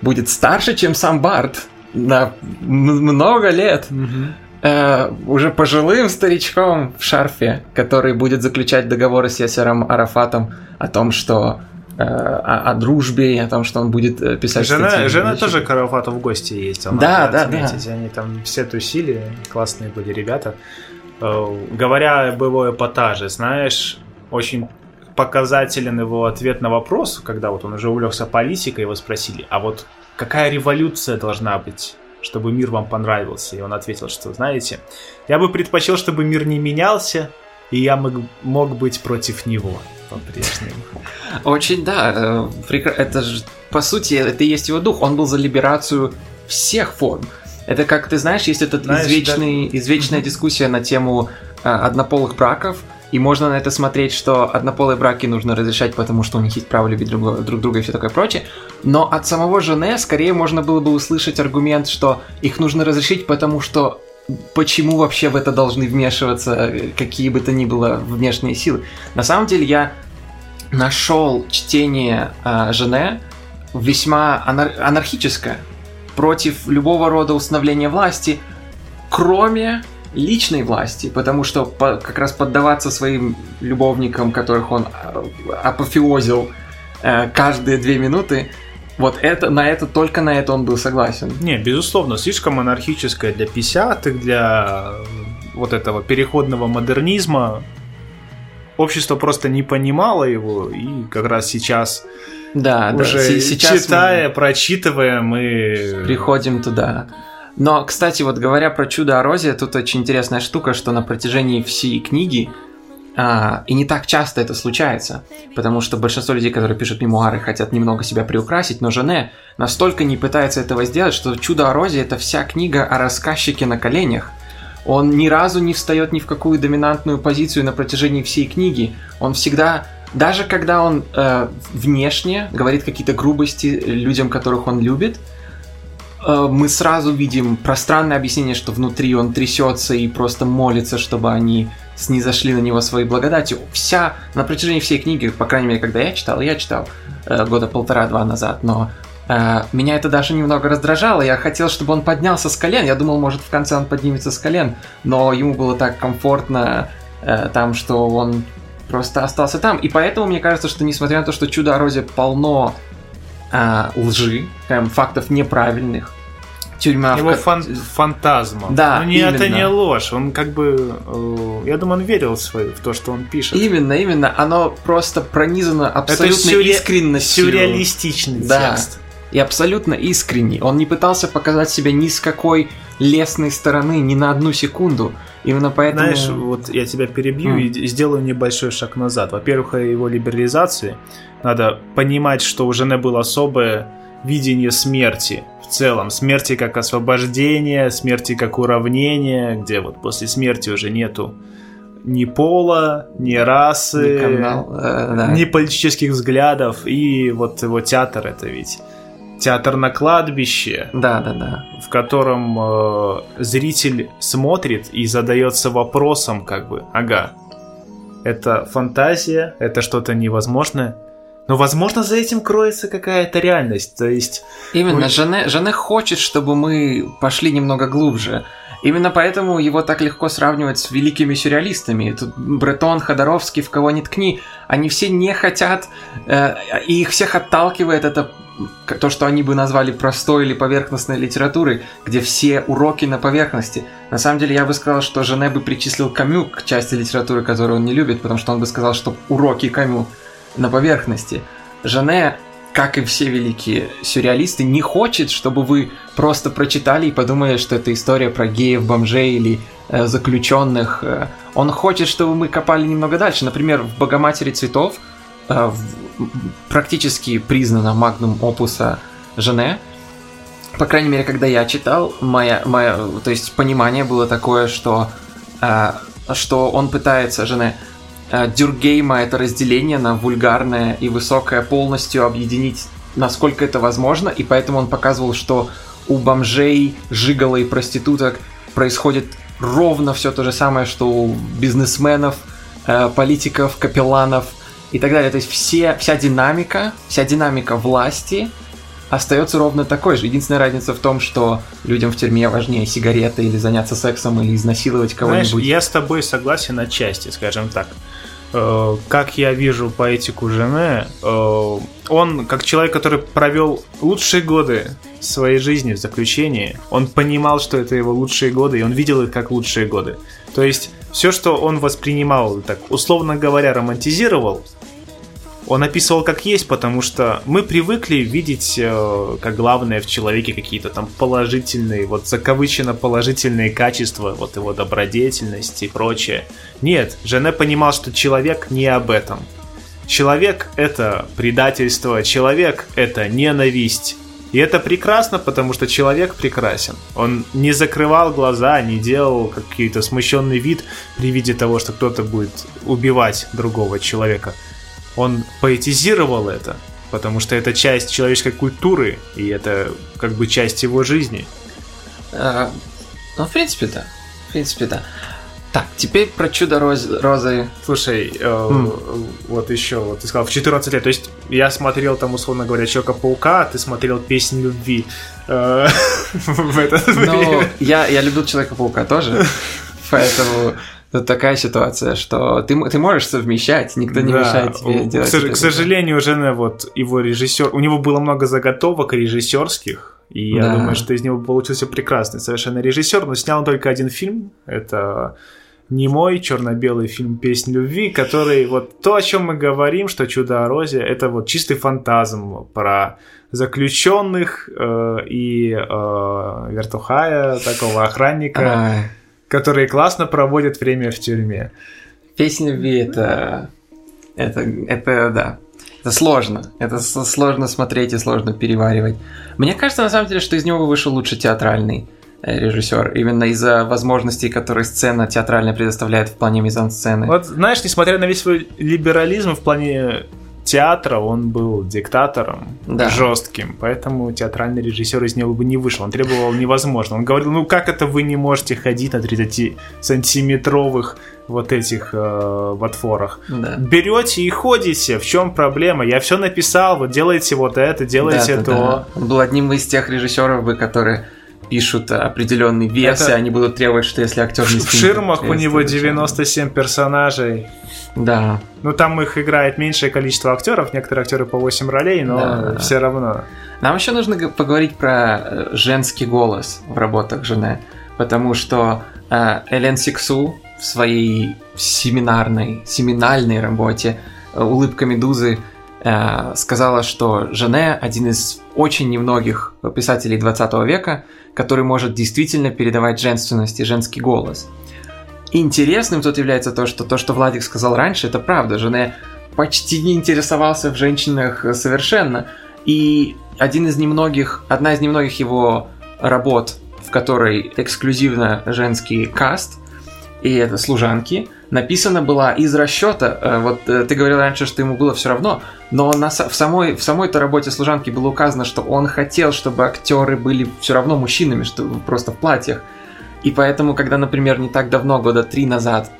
Speaker 2: будет старше, чем сам Барт на много лет. Mm-hmm. Э, уже пожилым старичком в шарфе, который будет заключать договоры с Ясером Арафатом о том, что э, о, о дружбе и о том, что он будет э, писать
Speaker 1: жена, статьи. Жена тоже к Арафату в гости ездила.
Speaker 2: Да, да, да.
Speaker 1: Они там все тусили, классные были ребята. Э, говоря об его эпатаже, знаешь, очень показателен его ответ на вопрос, когда вот он уже увлекся политикой, его спросили, а вот какая революция должна быть, чтобы мир вам понравился? И он ответил, что, знаете, я бы предпочел, чтобы мир не менялся, и я мог, мог быть против него по-прежнему.
Speaker 2: Очень, да, э, это же, по сути, это и есть его дух, он был за либерацию всех форм. Это как, ты знаешь, есть этот знаешь, извечный, да. извечная дискуссия на тему э, однополых браков, и можно на это смотреть, что однополые браки нужно разрешать, потому что у них есть право любить друг, друг друга и все такое прочее. Но от самого Жене скорее можно было бы услышать аргумент, что их нужно разрешить, потому что почему вообще в это должны вмешиваться э, какие бы то ни было внешние силы. На самом деле я нашел чтение э, Жене весьма анар- анархическое против любого рода установления власти, кроме личной власти, потому что по, как раз поддаваться своим любовникам, которых он а, апофеозил э, каждые две минуты, вот это, на это, только на это он был согласен.
Speaker 1: Не, безусловно, слишком монархическое для 50-х, для вот этого переходного модернизма. Общество просто не понимало его, и как раз сейчас
Speaker 2: да,
Speaker 1: уже
Speaker 2: да.
Speaker 1: Сейчас читая, мы прочитывая, мы
Speaker 2: приходим туда. Но, кстати, вот говоря про чудо Орозия, тут очень интересная штука, что на протяжении всей книги а, и не так часто это случается, потому что большинство людей, которые пишут мемуары, хотят немного себя приукрасить, но Жене настолько не пытается этого сделать, что «Чудо о Розе» — это вся книга о рассказчике на коленях. Он ни разу не встает ни в какую доминантную позицию на протяжении всей книги. Он всегда, даже когда он э, внешне говорит какие-то грубости людям, которых он любит, э, мы сразу видим пространное объяснение, что внутри он трясется и просто молится, чтобы они снизошли на него своей благодатью. Вся, на протяжении всей книги, по крайней мере, когда я читал, я читал э, года полтора-два назад, но э, меня это даже немного раздражало. Я хотел, чтобы он поднялся с колен. Я думал, может, в конце он поднимется с колен, но ему было так комфортно э, там, что он просто остался там. И поэтому мне кажется, что несмотря на то, что чудо розе полно э, лжи, прям фактов неправильных,
Speaker 1: тюрьма. Его в... фан... фантазма.
Speaker 2: Да,
Speaker 1: Но не, это не ложь. Он как бы... Э, я думаю, он верил в, свой, в то, что он пишет.
Speaker 2: Именно, именно. Оно просто пронизано абсолютно сюрре... искренностью.
Speaker 1: Сюрреалистичный
Speaker 2: да.
Speaker 1: текст.
Speaker 2: И абсолютно искренний. Он не пытался показать себя ни с какой лесной стороны ни на одну секунду. Именно поэтому...
Speaker 1: Знаешь, вот я тебя перебью mm. и сделаю небольшой шаг назад. Во-первых, о его либерализации. Надо понимать, что у жены было особое видение смерти целом. Смерти как освобождение, смерти как уравнение, где вот после смерти уже нету ни пола, ни расы,
Speaker 2: ни, канал, э, да.
Speaker 1: ни политических взглядов. И вот его театр это ведь театр на кладбище.
Speaker 2: Да, да, да.
Speaker 1: В котором э, зритель смотрит и задается вопросом, как бы, ага, это фантазия, это что-то невозможное. Но, возможно, за этим кроется какая-то реальность. То есть...
Speaker 2: Именно, мы... Жанне, Жанне хочет, чтобы мы пошли немного глубже. Именно поэтому его так легко сравнивать с великими сюрреалистами. Тут Бретон, Ходоровский, в кого ни ткни, они все не хотят, э, и их всех отталкивает это то, что они бы назвали простой или поверхностной литературой, где все уроки на поверхности. На самом деле я бы сказал, что Жене бы причислил Камю к части литературы, которую он не любит, потому что он бы сказал, что уроки Камю на поверхности. Жанне, как и все великие сюрреалисты, не хочет, чтобы вы просто прочитали и подумали, что это история про геев, бомжей или э, заключенных. Э, он хочет, чтобы мы копали немного дальше. Например, в «Богоматери цветов» э, в, практически признана магнум опуса Жанне. По крайней мере, когда я читал, моя, моя, то есть понимание было такое, что, э, что он пытается Жанне Э, Дюргейма это разделение на вульгарное и высокое полностью объединить, насколько это возможно, и поэтому он показывал, что у бомжей, жигала и проституток происходит ровно все то же самое, что у бизнесменов, э, политиков, капелланов и так далее. То есть все, вся динамика, вся динамика власти остается ровно такой же. Единственная разница в том, что людям в тюрьме важнее сигареты или заняться сексом или изнасиловать кого-нибудь.
Speaker 1: Знаешь, я с тобой согласен отчасти, скажем так. Э, как я вижу поэтику Жене, э, он, как человек, который провел лучшие годы своей жизни в заключении, он понимал, что это его лучшие годы, и он видел их как лучшие годы. То есть все, что он воспринимал, так условно говоря, романтизировал, он описывал как есть, потому что мы привыкли видеть э, как главное в человеке какие-то там положительные, вот закавычено положительные качества, вот его добродетельность и прочее. Нет, Жене понимал, что человек не об этом. Человек — это предательство, человек — это ненависть. И это прекрасно, потому что человек прекрасен. Он не закрывал глаза, не делал какой-то смущенный вид при виде того, что кто-то будет убивать другого человека он поэтизировал это, потому что это часть человеческой культуры, и это как бы часть его жизни.
Speaker 2: А, ну, в принципе, да. В принципе, да. Так, теперь про чудо роз, розы.
Speaker 1: Слушай, э, mm. вот еще, вот ты сказал, в 14 лет. То есть я смотрел там, условно говоря, Человека-паука, а ты смотрел песнь любви э, в
Speaker 2: этот Ну, я, я любил Человека-паука тоже. Поэтому тут такая ситуация, что ты, ты можешь совмещать, никто не
Speaker 1: Да.
Speaker 2: мешает тебе
Speaker 1: К
Speaker 2: делать.
Speaker 1: сож-
Speaker 2: это.
Speaker 1: К сожалению, уже вот его режиссер, у него было много заготовок режиссерских, и я
Speaker 2: Да.
Speaker 1: думаю, что из него получился прекрасный совершенно режиссер, но снял он только один фильм. Это не мой черно-белый фильм «Песнь любви», который вот то, о чем мы говорим, что «Чудо о розе», это вот чистый фантазм про заключенных э, и э, вертухая, такого охранника,
Speaker 2: А,
Speaker 1: которые классно проводят время в тюрьме.
Speaker 2: Песня любви это, это, это, да, это сложно. Это сложно смотреть и сложно переваривать. Мне кажется, на самом деле, что из него вышел лучше театральный э, режиссер. Именно из-за возможностей, которые сцена театральная предоставляет в плане мизансцены.
Speaker 1: Вот, знаешь, несмотря на весь свой либерализм в плане театра, он был диктатором
Speaker 2: Да.
Speaker 1: жестким, поэтому театральный режиссер из него бы не вышел. Он требовал невозможно. Он говорил, ну как это вы не можете ходить на 30-сантиметровых вот этих э, ватфорах?
Speaker 2: Да.
Speaker 1: Берете и ходите, в чем проблема? Я все написал, вот делайте вот это, делайте
Speaker 2: Да, да,
Speaker 1: то.
Speaker 2: да. Он был одним из тех режиссеров, бы, которые пишут определенный вес,
Speaker 1: Это-
Speaker 2: и они будут требовать, что если актер не
Speaker 1: В ширмах у него
Speaker 2: то зачем?
Speaker 1: 97 персонажей.
Speaker 2: Да.
Speaker 1: Ну, там их играет меньшее количество актеров, некоторые актеры по 8 ролей, но
Speaker 2: Да,
Speaker 1: все равно.
Speaker 2: Нам еще нужно поговорить про э, женский голос в работах жены, потому что э, Элен Сиксу в своей семинарной, семинальной работе э, «Улыбка Медузы» сказала, что Жене один из очень немногих писателей 20 века, который может действительно передавать женственность и женский голос. Интересным тут является то, что то, что Владик сказал раньше, это правда. Жене почти не интересовался в женщинах совершенно. И один из немногих, одна из немногих его работ, в которой эксклюзивно женский каст, и это служанки, написана была из расчета. э, Вот э, ты говорил раньше, что ему было все равно, но на, в самой в самой-то работе служанки было указано, что он хотел, чтобы актеры были все равно мужчинами, что просто в платьях. И поэтому, когда, например, не так давно, года три назад,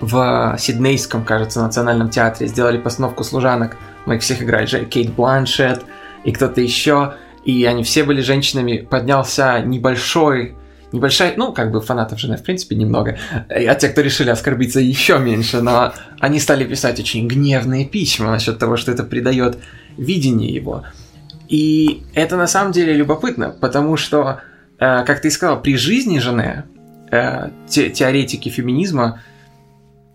Speaker 2: в Сиднейском, кажется, национальном театре сделали постановку служанок, мы их всех играли, Кейт Бланшет и кто-то еще, и они все были женщинами, поднялся небольшой небольшая, ну, как бы фанатов жены, в принципе, немного, а те, кто решили оскорбиться, еще меньше, но они стали писать очень гневные письма насчет того, что это придает видение его. И это на самом деле любопытно, потому что, э, как ты и сказал, при жизни жены э, те- теоретики феминизма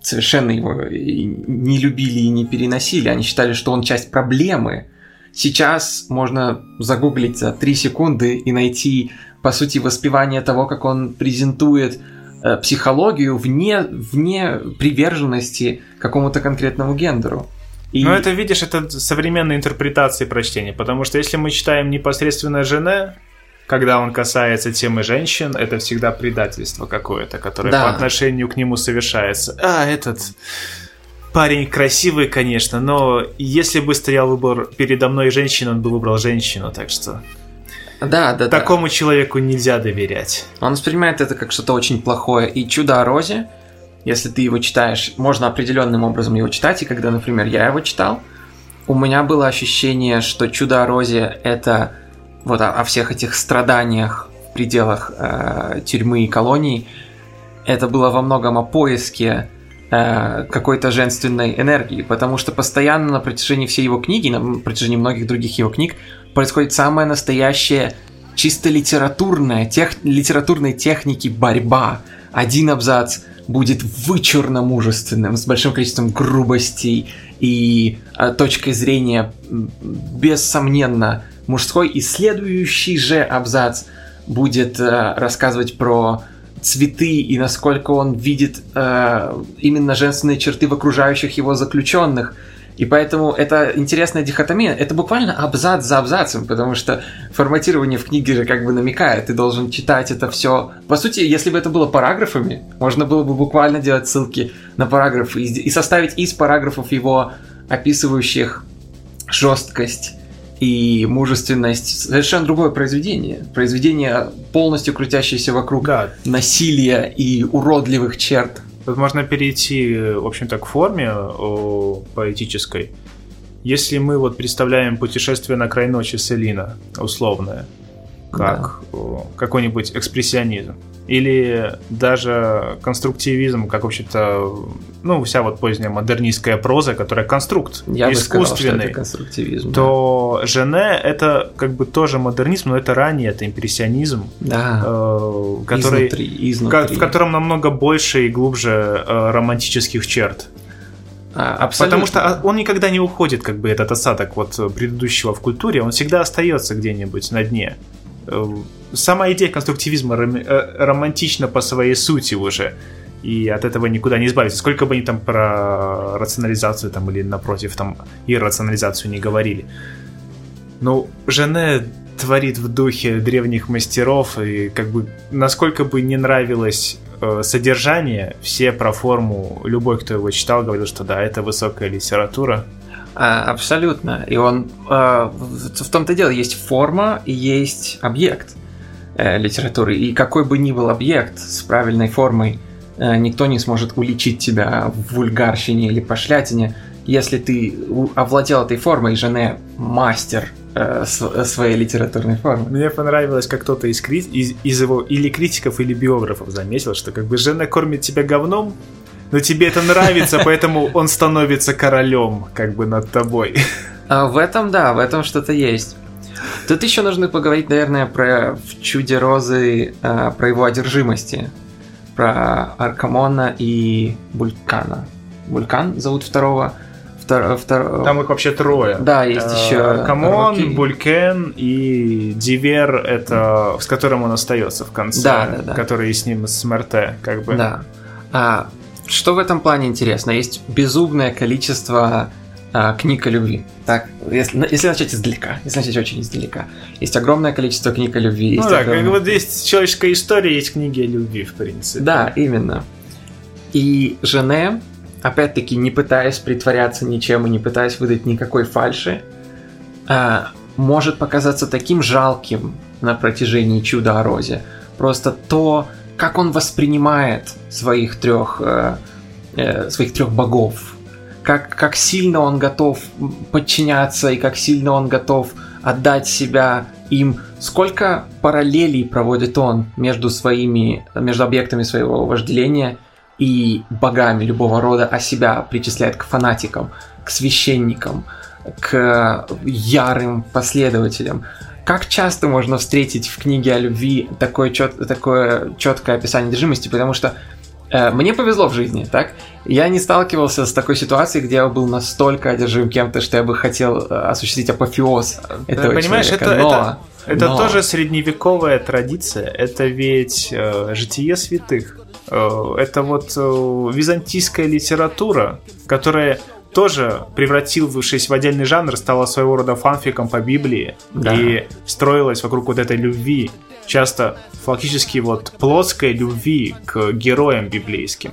Speaker 2: совершенно его не любили и не переносили. Они считали, что он часть проблемы. Сейчас можно загуглить за 3 секунды и найти, по сути, воспевание того, как он презентует э, психологию вне, вне приверженности какому-то конкретному гендеру. И-
Speaker 1: Но это, видишь, это современные интерпретации прочтения, потому что если мы читаем непосредственно жене, когда он касается темы женщин, это всегда предательство какое-то, которое
Speaker 2: Да.
Speaker 1: по отношению к нему совершается. А, этот парень красивый, конечно, но если бы стоял выбор передо мной женщины, он бы выбрал женщину, так что
Speaker 2: Да, да, да.
Speaker 1: такому человеку нельзя доверять.
Speaker 2: Он воспринимает это как что-то очень плохое. И «Чудо о розе», если ты его читаешь, можно определенным образом его читать. И когда, например, я его читал, у меня было ощущение, что «Чудо о розе» — это вот о, о всех этих страданиях в пределах э, тюрьмы и колоний. Это было во многом о поиске э, какой-то женственной энергии, потому что постоянно на протяжении всей его книги, на протяжении многих других его книг, происходит самая настоящая чисто литературная, тех, литературной техники борьба. Один абзац будет вычурно мужественным, с большим количеством грубостей и э, точкой зрения бессомненно мужской, и следующий же абзац будет э, рассказывать про цветы и насколько он видит э, именно женственные черты в окружающих его заключенных. И поэтому это интересная дихотомия. Это буквально абзац за абзацем, потому что форматирование в книге же как бы намекает. Ты должен читать это все. По сути, если бы это было параграфами, можно было бы буквально делать ссылки на параграфы и, составить из параграфов его описывающих жесткость и мужественность совершенно другое произведение. Произведение, полностью крутящееся вокруг
Speaker 1: Да,
Speaker 2: насилия и уродливых черт.
Speaker 1: Тут можно перейти, в общем-то, к форме о, поэтической. Если мы вот представляем путешествие на край ночи Селина, условное, как о, какой-нибудь экспрессионизм, или даже конструктивизм, как вообще-то, ну, вся вот поздняя модернистская проза, которая конструкт
Speaker 2: Я
Speaker 1: искусственный,
Speaker 2: бы сказал, конструктивизм.
Speaker 1: то Жене это как бы тоже модернизм, но это ранее, это импрессионизм,
Speaker 2: да.
Speaker 1: э, который,
Speaker 2: изнутри, изнутри.
Speaker 1: в котором намного больше и глубже э, романтических черт.
Speaker 2: А, абсолютно.
Speaker 1: Потому что он никогда не уходит, как бы этот осадок вот предыдущего в культуре, он всегда остается где-нибудь на дне. Э, сама идея конструктивизма ром- романтична по своей сути уже. И от этого никуда не избавиться. Сколько бы они там про рационализацию там, или напротив там иррационализацию не говорили. Ну, Жене творит в духе древних мастеров, и как бы насколько бы не нравилось э, содержание, все про форму, любой, кто его читал, говорил, что да, это высокая литература.
Speaker 2: А, абсолютно. И он э, в, том-то дело, есть форма и есть объект э, литературы. И какой бы ни был объект с правильной формой, э, никто не сможет уличить тебя в вульгарщине или пошлятине, если ты овладел этой формой, жене мастер э, своей литературной формы.
Speaker 1: Мне понравилось, как кто-то из, из, из его или критиков, или биографов заметил, что как бы жена кормит тебя говном, но тебе это нравится, поэтому он становится королем, как бы над тобой.
Speaker 2: А в этом, да, в этом что-то есть. Тут еще нужно поговорить, наверное, про в чуде розы, э, про его одержимости, про Аркамона и Булькана. Булькан зовут второго.
Speaker 1: Втор, втор... Там их вообще трое.
Speaker 2: Да, есть э, еще.
Speaker 1: Аркамон, Рокки. Булькен и Дивер, это с которым он остается в конце.
Speaker 2: Да, да, да.
Speaker 1: Который с ним с МРТ, как бы.
Speaker 2: Да. А, что в этом плане интересно? Есть безумное количество а, книг о любви. Так, если, если начать издалека, если начать очень издалека. Есть огромное количество книг о любви.
Speaker 1: Ну
Speaker 2: да,
Speaker 1: огромное... как вот есть человеческая история, есть книги о любви, в принципе.
Speaker 2: Да, именно. И Жене, опять-таки, не пытаясь притворяться ничем и не пытаясь выдать никакой фальши, а, может показаться таким жалким на протяжении чуда о розе. Просто то, как он воспринимает своих трех, э, э, своих трех богов, как, как сильно он готов подчиняться и как сильно он готов отдать себя им, сколько параллелей проводит он между своими, между объектами своего вожделения и богами любого рода, а себя причисляет к фанатикам, к священникам, к ярым последователям как часто можно встретить в книге о любви такое, чет, такое четкое описание одержимости, потому что э, мне повезло в жизни, так? Я не сталкивался с такой ситуацией, где я был настолько одержим кем-то, что я бы хотел э, осуществить апофеоз этого
Speaker 1: Понимаешь,
Speaker 2: человека.
Speaker 1: это,
Speaker 2: но,
Speaker 1: это, это
Speaker 2: но...
Speaker 1: тоже средневековая традиция, это ведь э, житие святых. Э, это вот э, византийская литература, которая тоже, превратившись в отдельный жанр, стала своего рода фанфиком по Библии да. и строилась вокруг вот этой любви, часто фактически вот плоской любви к героям библейским.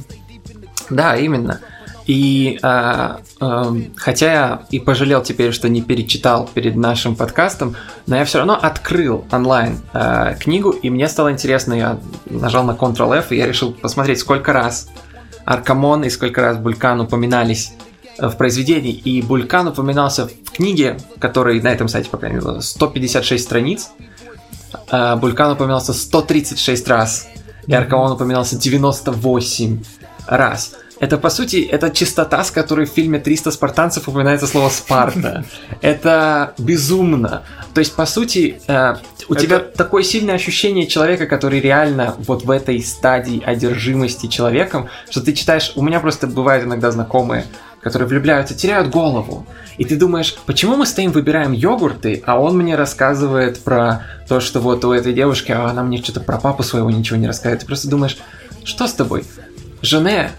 Speaker 2: Да, именно. И э, э, хотя я и пожалел теперь, что не перечитал перед нашим подкастом, но я все равно открыл онлайн э, книгу, и мне стало интересно, я нажал на Ctrl-F, и я решил посмотреть, сколько раз Аркамон и сколько раз Булькан упоминались в произведении, и Булькан упоминался в книге, которой на этом сайте, по крайней мере, 156 страниц. А Булькан упоминался 136 раз, и Аркаон упоминался 98 раз. Это, по сути, это чистота, с которой в фильме «300 спартанцев» упоминается слово «Спарта». Это безумно. То есть, по сути, э, у это... тебя такое сильное ощущение человека, который реально вот в этой стадии одержимости человеком, что ты читаешь... У меня просто бывают иногда знакомые, которые влюбляются, теряют голову. И ты думаешь, почему мы стоим, выбираем йогурты, а он мне рассказывает про то, что вот у этой девушки, а она мне что-то про папу своего ничего не рассказывает. Ты просто думаешь, что с тобой? Жене,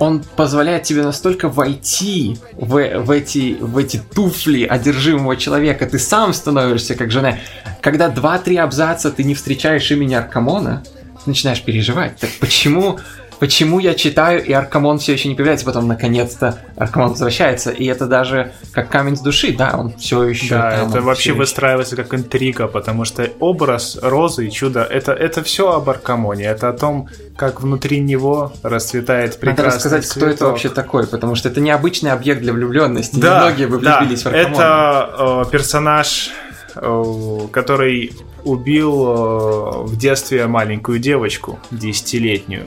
Speaker 2: он позволяет тебе настолько войти в, в, эти, в эти туфли одержимого человека, ты сам становишься как Жене. Когда два-три абзаца ты не встречаешь имени Аркамона, ты начинаешь переживать. Так почему почему я читаю, и Аркамон все еще не появляется, потом наконец-то Аркамон возвращается, и это даже как камень с души, да, он все еще.
Speaker 1: Да,
Speaker 2: там,
Speaker 1: это вообще еще... выстраивается как интрига, потому что образ Розы и чудо это, это все об Аркамоне, это о том, как внутри него расцветает прекрасный
Speaker 2: Надо рассказать,
Speaker 1: цветок.
Speaker 2: кто это вообще такой, потому что это необычный объект для влюбленности. Да, Многие бы влюбились
Speaker 1: да,
Speaker 2: в Аркамона.
Speaker 1: Это э, персонаж, э, который убил э, в детстве маленькую девочку, десятилетнюю.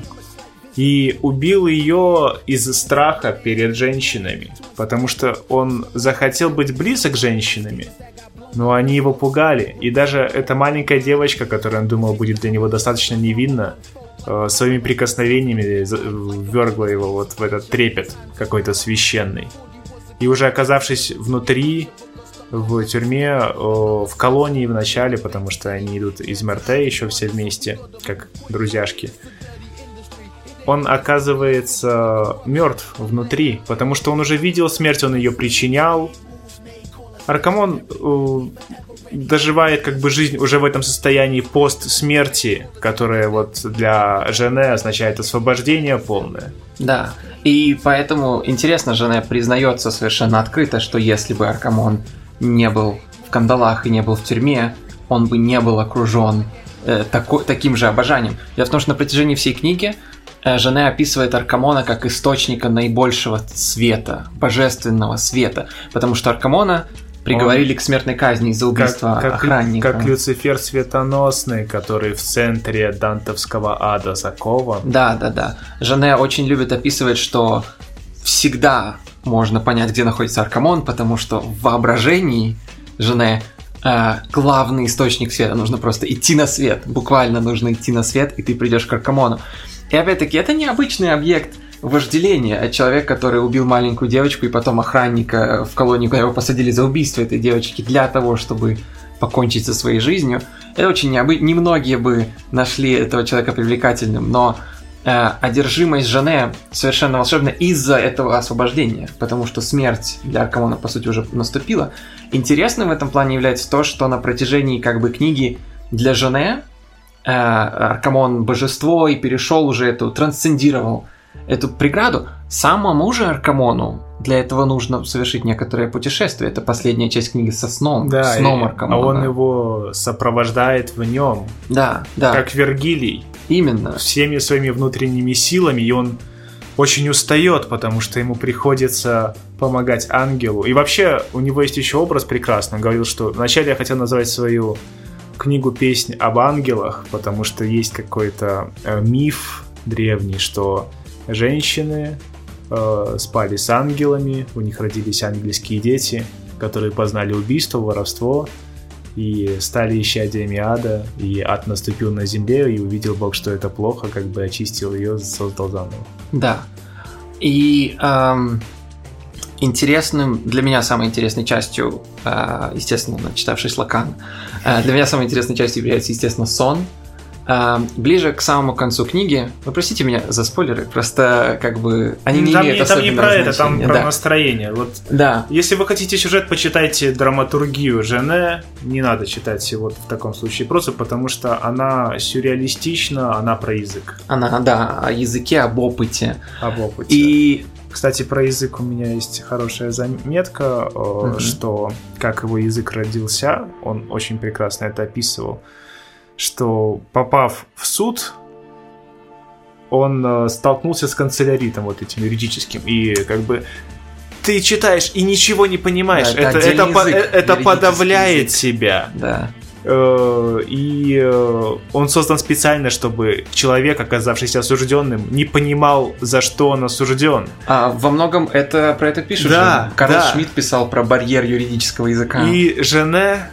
Speaker 1: И убил ее из страха перед женщинами, потому что он захотел быть близок к женщинами, но они его пугали. И даже эта маленькая девочка, которая он думал будет для него достаточно невинна, э, своими прикосновениями ввергла его вот в этот трепет какой-то священный. И уже оказавшись внутри, в тюрьме, э, в колонии в начале, потому что они идут из МРТ еще все вместе, как друзьяшки, он оказывается мертв внутри, потому что он уже видел смерть, он ее причинял. Аркамон э, доживает как бы жизнь уже в этом состоянии пост смерти, которое вот для Жене означает освобождение полное.
Speaker 2: Да, и поэтому интересно, Жене признается совершенно открыто, что если бы Аркамон не был в кандалах и не был в тюрьме, он бы не был окружен э, тако, таким же обожанием. Дело в том, что на протяжении всей книги Жене описывает Аркамона как источника наибольшего света, божественного света, потому что Аркамона приговорили он... к смертной казни из-за убийства
Speaker 1: как, как,
Speaker 2: охранника.
Speaker 1: Как Люцифер светоносный, который в центре дантовского ада закован.
Speaker 2: Да, да, да. Жене очень любит описывать, что всегда можно понять, где находится Аркамон, потому что в воображении Жене э, главный источник света. Нужно просто идти на свет. Буквально нужно идти на свет, и ты придешь к Аркамону. И опять-таки, это необычный объект вожделения. А человек, который убил маленькую девочку и потом охранника в колонии, куда его посадили за убийство этой девочки для того, чтобы покончить со своей жизнью. Это очень необычно. Немногие бы нашли этого человека привлекательным, но э, одержимость Жанне совершенно волшебна из-за этого освобождения, потому что смерть для Аркамона, по сути, уже наступила. Интересным в этом плане является то, что на протяжении как бы книги для Жанне э, Аркамон божество и перешел уже эту, трансцендировал эту преграду. Самому же Аркамону для этого нужно совершить некоторое путешествие. Это последняя часть книги со сном.
Speaker 1: Да,
Speaker 2: сном Аркамона.
Speaker 1: а он его сопровождает в нем.
Speaker 2: Да, да.
Speaker 1: Как Вергилий.
Speaker 2: Именно.
Speaker 1: Всеми своими внутренними силами, и он очень устает, потому что ему приходится помогать ангелу. И вообще, у него есть еще образ прекрасный. Он говорил, что вначале я хотел назвать свою книгу «Песнь об ангелах», потому что есть какой-то э, миф древний, что женщины э, спали с ангелами, у них родились ангельские дети, которые познали убийство, воровство и стали исчадиями ада, и ад наступил на земле, и увидел Бог, что это плохо, как бы очистил ее, создал заново.
Speaker 2: Да. И эм, интересным, для меня самой интересной частью, э, естественно, читавшись Лакан, э, для меня самой интересной частью является, естественно, сон, ближе к самому концу книги, вы простите меня за спойлеры, просто как бы они не
Speaker 1: там
Speaker 2: имеют
Speaker 1: не, Там не про
Speaker 2: значения.
Speaker 1: это, там про
Speaker 2: да.
Speaker 1: настроение. Вот,
Speaker 2: да.
Speaker 1: Если вы хотите сюжет, почитайте драматургию Жене. Не надо читать вот в таком случае просто, потому что она сюрреалистична, она про язык.
Speaker 2: Она, да, о языке, об опыте.
Speaker 1: Об опыте.
Speaker 2: И
Speaker 1: кстати, про язык у меня есть хорошая заметка, угу. что как его язык родился, он очень прекрасно это описывал что попав в суд, он э, столкнулся с канцеляритом вот этим юридическим, и как бы ты читаешь и ничего не понимаешь. Да, это это, это, это подавляет язык. себя.
Speaker 2: Да.
Speaker 1: Э, и э, он создан специально, чтобы человек, оказавшийся осужденным, не понимал, за что он осужден.
Speaker 2: А во многом это про это пишут.
Speaker 1: Да,
Speaker 2: Карл
Speaker 1: да.
Speaker 2: Шмидт писал про барьер юридического языка.
Speaker 1: И Жене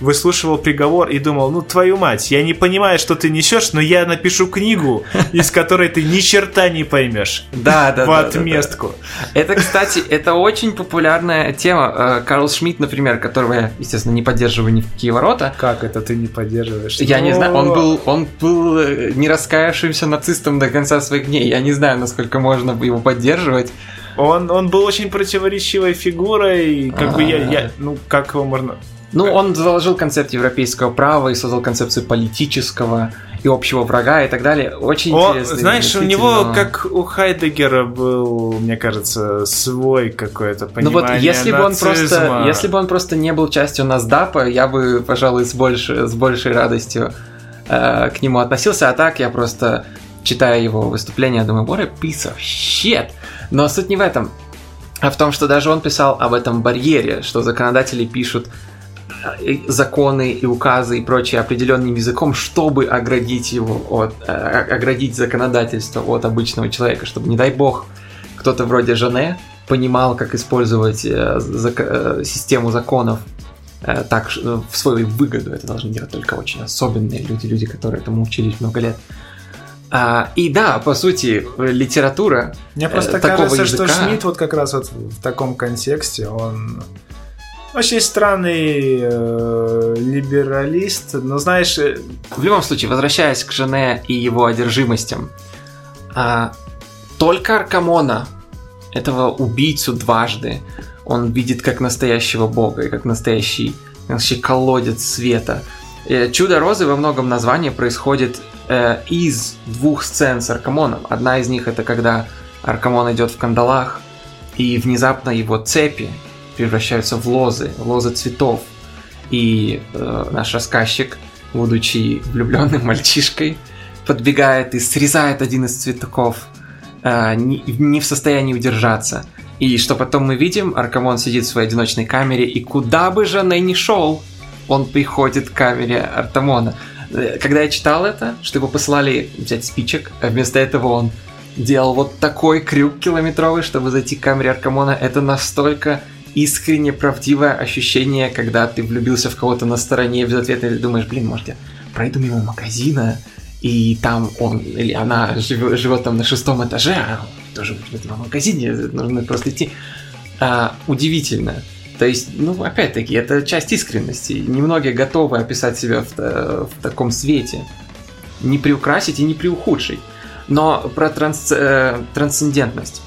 Speaker 1: выслушивал приговор и думал, ну твою мать, я не понимаю, что ты несешь, но я напишу книгу, из которой ты ни черта не поймешь.
Speaker 2: Да, да,
Speaker 1: В отместку.
Speaker 2: Это, кстати, это очень популярная тема. Э, Карл Шмидт, например, которого я, естественно, не поддерживаю ни в какие ворота.
Speaker 1: Как это ты не поддерживаешь?
Speaker 2: Я не знаю, он был, он был э, не раскаявшимся нацистом до конца своих дней. Я не знаю, насколько можно его поддерживать.
Speaker 1: Он, он был очень противоречивой фигурой, как бы я, я, ну как его можно
Speaker 2: ну, он заложил концепт европейского права и создал концепцию политического и общего врага и так далее. Очень
Speaker 1: О,
Speaker 2: интересно.
Speaker 1: Знаешь, у него, как у Хайдегера, был, мне кажется, свой какое-то понимание Ну вот,
Speaker 2: если
Speaker 1: нацизма.
Speaker 2: бы он просто, если бы он просто не был частью Насдапа, я бы, пожалуй, с, больше, с большей радостью э, к нему относился. А так я просто читая его выступление, думаю, what a piece of shit. Но суть не в этом, а в том, что даже он писал об этом барьере, что законодатели пишут законы и указы и прочее определенным языком, чтобы оградить его от, э, оградить законодательство от обычного человека, чтобы, не дай бог, кто-то вроде Жене понимал, как использовать э, зак- систему законов так в свою выгоду. Это должны делать только очень особенные люди, люди, которые этому учились много лет. А, и да, по сути, литература
Speaker 1: Мне просто такого кажется, языка... что Шмидт вот как раз вот в таком контексте, он очень странный э, либералист, но знаешь... Э,
Speaker 2: в любом случае, возвращаясь к Жене и его одержимостям, а, только Аркамона, этого убийцу дважды, он видит как настоящего бога и как настоящий, настоящий колодец света. Э, Чудо розы во многом название происходит э, из двух сцен с Аркамоном. Одна из них это когда Аркамон идет в кандалах, и внезапно его цепи превращаются в лозы, лозы цветов. И э, наш рассказчик, будучи влюбленным мальчишкой, подбегает и срезает один из цветков, э, не, не в состоянии удержаться. И что потом мы видим, Аркамон сидит в своей одиночной камере, и куда бы Жене ни шел, он приходит к камере Артамона. Э, когда я читал это, что его посылали взять спичек, а вместо этого он делал вот такой крюк километровый, чтобы зайти к камере Аркамона, это настолько искренне правдивое ощущение, когда ты влюбился в кого-то на стороне, и без ответа думаешь, блин, может я пройду мимо магазина, и там он или она живет, живет там на шестом этаже, а тоже в этом магазине, нужно просто идти. А, удивительно. То есть, ну, опять-таки, это часть искренности. Немногие готовы описать себя в, в таком свете. Не приукрасить и не приухудшить. Но про транс, э, трансцендентность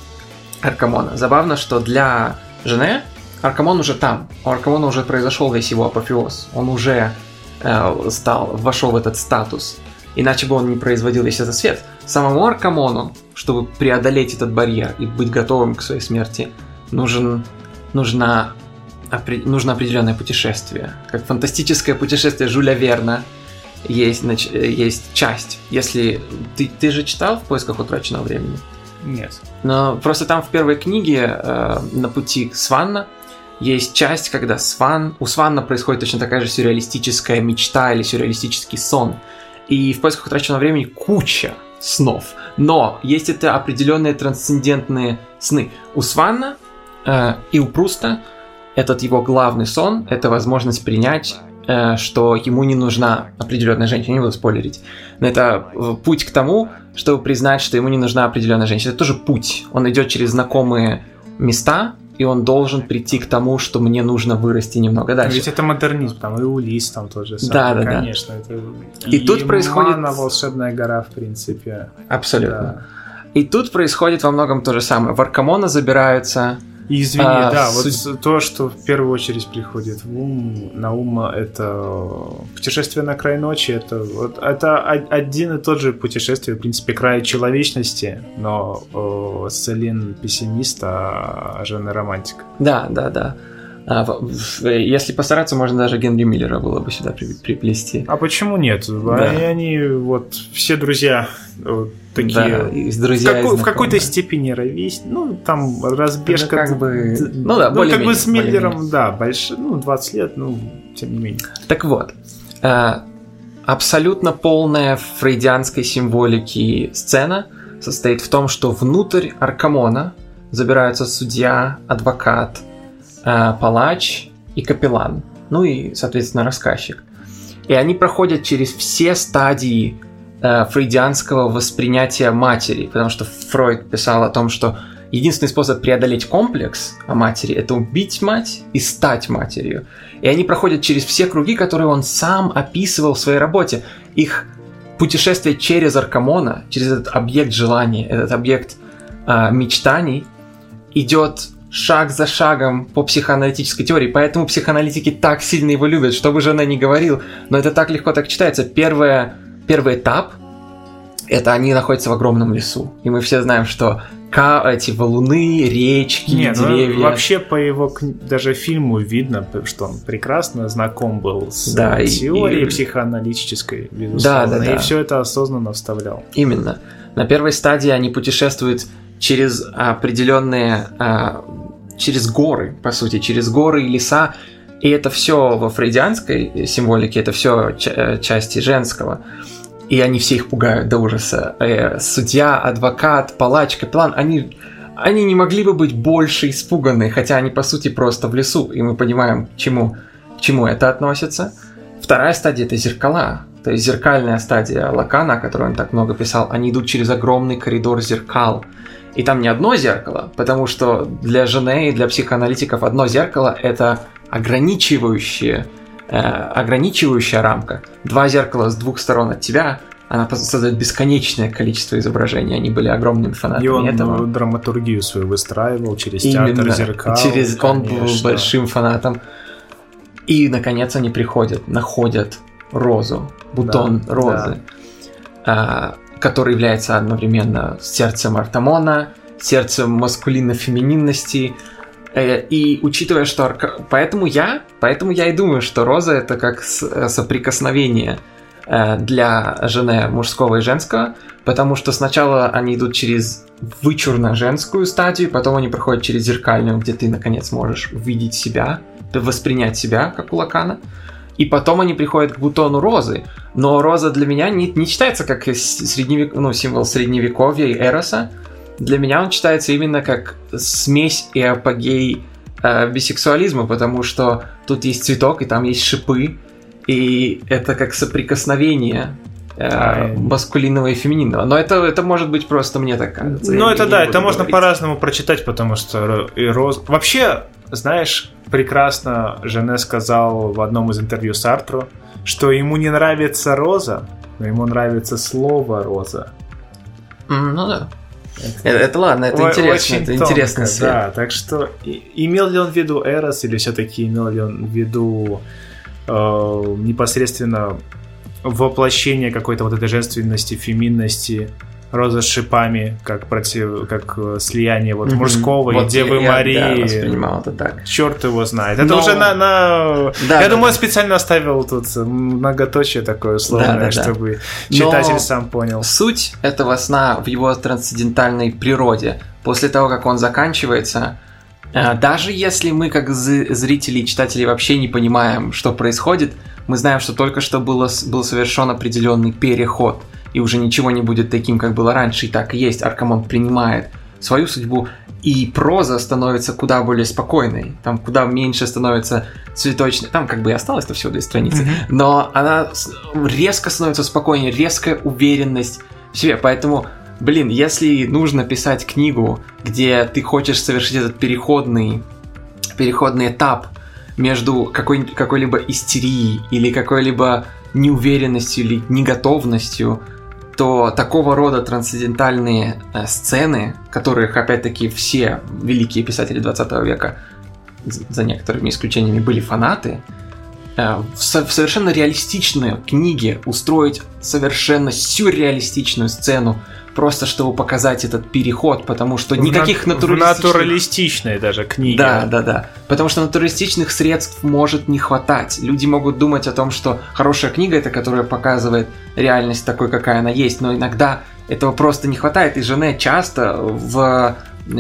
Speaker 2: Аркамона. Забавно, что для Жене Аркамон уже там. У Аркамона уже произошел весь его апофеоз. Он уже э, стал, вошел в этот статус. Иначе бы он не производил весь этот свет. Самому Аркамону, чтобы преодолеть этот барьер и быть готовым к своей смерти, нужен, нужна, опри, нужно определенное путешествие. Как фантастическое путешествие Жюля Верна есть, нач, есть часть. Если ты, ты же читал в поисках утраченного времени?
Speaker 1: Нет.
Speaker 2: Но просто там в первой книге э, на пути к Сванна есть часть, когда Сван, у Сванна происходит точно такая же сюрреалистическая мечта или сюрреалистический сон. И в поисках утраченного времени куча снов. Но есть это определенные трансцендентные сны. У Сванна э, и у Пруста этот его главный сон – это возможность принять э, что ему не нужна определенная женщина, не буду спойлерить. Но это э, путь к тому, чтобы признать, что ему не нужна определенная женщина. Это тоже путь. Он идет через знакомые места, и он должен прийти к тому, что мне нужно вырасти немного дальше.
Speaker 1: Ведь это модернизм, там и Улис там тоже самое.
Speaker 2: Да, да,
Speaker 1: конечно,
Speaker 2: да. Это... И, и тут происходит...
Speaker 1: на волшебная гора, в принципе.
Speaker 2: Абсолютно. Да. И тут происходит во многом то же самое. В Аркамона забираются
Speaker 1: и извини, а, да, суть... вот то, что в первую очередь приходит в ум, на ум, это путешествие на край ночи, это, вот, это один и тот же путешествие, в принципе, край человечности, но о, Селин пессимист, а Жанна романтик.
Speaker 2: Да, да, да. А, если постараться, можно даже Генри Миллера было бы сюда приплести.
Speaker 1: А почему нет? Да. Они, они вот все друзья такие.
Speaker 2: Да, из друзья.
Speaker 1: В, какой, в какой-то степени ровесь. Ну, там разбежка.
Speaker 2: Ну, как бы. Ну да,
Speaker 1: ну, как бы с Миллером, да, больше, ну, 20 лет, ну, тем не менее.
Speaker 2: Так вот. Э, абсолютно полная фрейдианской символики сцена состоит в том, что внутрь Аркамона забираются судья, адвокат, э, палач и капеллан. Ну и, соответственно, рассказчик. И они проходят через все стадии фрейдианского воспринятия матери, потому что Фройд писал о том, что единственный способ преодолеть комплекс о матери – это убить мать и стать матерью. И они проходят через все круги, которые он сам описывал в своей работе. Их путешествие через Аркамона, через этот объект желания, этот объект э, мечтаний, идет шаг за шагом по психоаналитической теории. Поэтому психоаналитики так сильно его любят, что бы жена ни говорил. Но это так легко так читается. Первое первый этап это они находятся в огромном лесу. И мы все знаем, что эти валуны, речки, Нет, ну, деревья.
Speaker 1: Ну, вообще по его даже фильму видно, что он прекрасно знаком был с да, теорией и, психоаналитической, безусловно, да, да, да. и все это осознанно вставлял.
Speaker 2: Именно. На первой стадии они путешествуют через определенные, а, через горы, по сути, через горы и леса, И это все во фрейдианской символике, это все э, части женского. И они все их пугают до ужаса. Э, судья, адвокат, палач, капеллан, они, они не могли бы быть больше испуганы, хотя они по сути просто в лесу, и мы понимаем, к чему, к чему это относится. Вторая стадия это зеркала. То есть зеркальная стадия Лакана, о которой он так много писал, они идут через огромный коридор зеркал. И там не одно зеркало, потому что для жены и для психоаналитиков одно зеркало – это ограничивающее, э, ограничивающая рамка. Два зеркала с двух сторон от тебя, она создает бесконечное количество изображений. Они были огромными фанатами
Speaker 1: и он
Speaker 2: этого.
Speaker 1: драматургию свою выстраивал через Именно, театр зеркал.
Speaker 2: Через... Конечно. Он был большим фанатом. И, наконец, они приходят, находят розу, бутон да, розы, да. который является одновременно сердцем Артамона, сердцем маскулинно-фемининности. Э, и учитывая, что... Поэтому я, поэтому я и думаю, что роза это как соприкосновение э, для жены мужского и женского, потому что сначала они идут через вычурно женскую стадию, потом они проходят через зеркальную, где ты наконец можешь увидеть себя, воспринять себя, как у Лакана. И потом они приходят к бутону розы. Но роза для меня не, не считается как средневек... ну, символ средневековья и эроса. Для меня он читается именно как смесь и апогей э, бисексуализма, потому что тут есть цветок, и там есть шипы, и это как соприкосновение э, маскулинного и фемининного. Но это, это может быть просто мне так кажется.
Speaker 1: Ну, это да, это можно по-разному прочитать, потому что и роз... Вообще, знаешь, прекрасно Жене сказал в одном из интервью с Артро, что ему не нравится роза, но ему нравится слово роза.
Speaker 2: ну да. Это, это ладно, это интересно, это тонко, интересный свет.
Speaker 1: Да, так что имел ли он в виду Эрос или все-таки имел ли он в виду э, непосредственно воплощение какой-то вот этой женственности, феминности роза с шипами, как против, как э, слияние вот мужского вот и Девы я, Марии. Да,
Speaker 2: это так.
Speaker 1: Черт его знает. Это Но... уже на, на... Да, я да, думаю, да. специально оставил тут многоточие такое условное, да, да, чтобы да. читатель Но сам понял.
Speaker 2: Суть этого сна в его трансцендентальной природе. После того, как он заканчивается, э, даже если мы, как зрители и читатели, вообще не понимаем, что происходит, мы знаем, что только что было, был совершен определенный переход – и уже ничего не будет таким, как было раньше, и так и есть. Аркамон принимает свою судьбу, и проза становится куда более спокойной, там куда меньше становится цветочной, там как бы и осталось-то всего две страницы, mm-hmm. но она резко становится спокойнее, резкая уверенность в себе, поэтому Блин, если нужно писать книгу, где ты хочешь совершить этот переходный, переходный этап между какой- какой-либо истерией или какой-либо неуверенностью или неготовностью то такого рода трансцендентальные э, сцены, которых, опять-таки, все великие писатели 20 века, за некоторыми исключениями, были фанаты, э, в совершенно реалистичной книге устроить совершенно сюрреалистичную сцену, просто чтобы показать этот переход, потому что никаких
Speaker 1: на, натуралистичных... В натуралистичной даже книги.
Speaker 2: Да, да, да. Потому что натуралистичных средств может не хватать. Люди могут думать о том, что хорошая книга это, которая показывает реальность такой, какая она есть, но иногда этого просто не хватает. И Жене часто в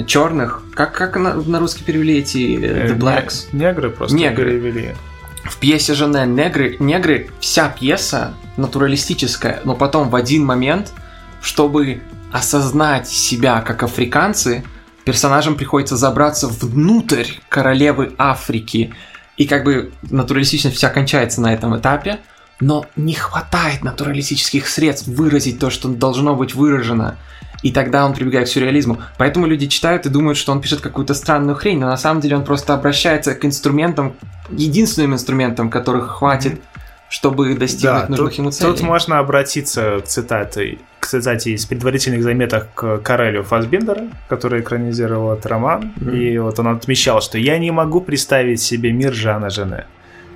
Speaker 2: черных, как, как на, на русский перевели эти э, The Blacks?
Speaker 1: Негры просто негры. перевели.
Speaker 2: В пьесе Жене негры, негры, вся пьеса натуралистическая, но потом в один момент – чтобы осознать себя как африканцы, персонажам приходится забраться внутрь королевы Африки. И как бы натуралистичность вся кончается на этом этапе, но не хватает натуралистических средств выразить то, что должно быть выражено. И тогда он прибегает к сюрреализму. Поэтому люди читают и думают, что он пишет какую-то странную хрень, но на самом деле он просто обращается к инструментам, единственным инструментам, которых хватит чтобы достигнуть да, нужных
Speaker 1: тут,
Speaker 2: ему целей.
Speaker 1: Тут можно обратиться к цитате, к цитате из предварительных заметок к Карелю Фасбендера, который экранизировал этот роман. Mm-hmm. И вот он отмечал, что «я не могу представить себе мир Жана Жене,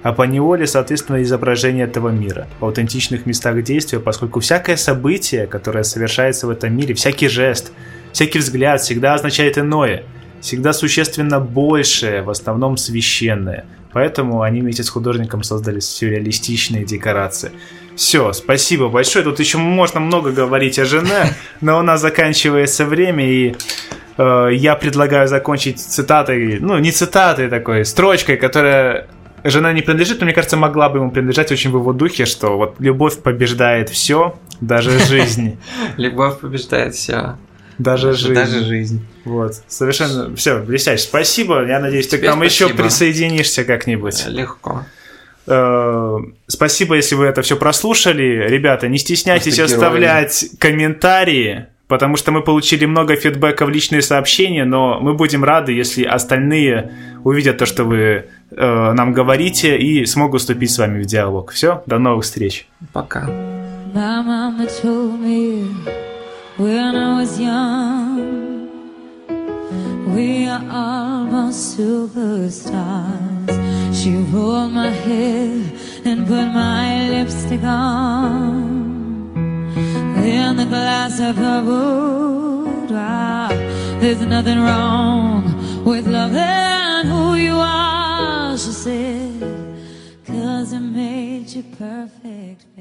Speaker 1: а по неволе, соответственно, изображение этого мира в аутентичных местах действия, поскольку всякое событие, которое совершается в этом мире, всякий жест, всякий взгляд всегда означает иное, всегда существенно большее, в основном священное, Поэтому они вместе с художником создали сюрреалистичные декорации. Все, спасибо большое. Тут еще можно много говорить о жене, но у нас заканчивается время, и э, я предлагаю закончить цитатой, ну, не цитатой такой, строчкой, которая жена не принадлежит, но мне кажется, могла бы ему принадлежать очень в его духе, что вот любовь побеждает все, даже жизнь.
Speaker 3: Любовь побеждает все.
Speaker 1: Даже жизнь.
Speaker 3: Даже жизнь.
Speaker 1: Вот. Совершенно все, блестяще. Спасибо. Я надеюсь, ты к нам еще присоединишься как-нибудь.
Speaker 3: Легко.
Speaker 1: Э, спасибо, если вы это все прослушали. Ребята, не стесняйтесь оставлять комментарии, потому что мы получили много фидбэка в личные сообщения, но мы будем рады, если остальные увидят то, что вы э, нам говорите, и смогут вступить с вами в диалог. Все, до новых встреч.
Speaker 3: Пока. We are almost superstars. She rolled my hair and put my lipstick on. In the glass of her boudoir, there's nothing wrong with love and who you are, she said, cause it made you perfect.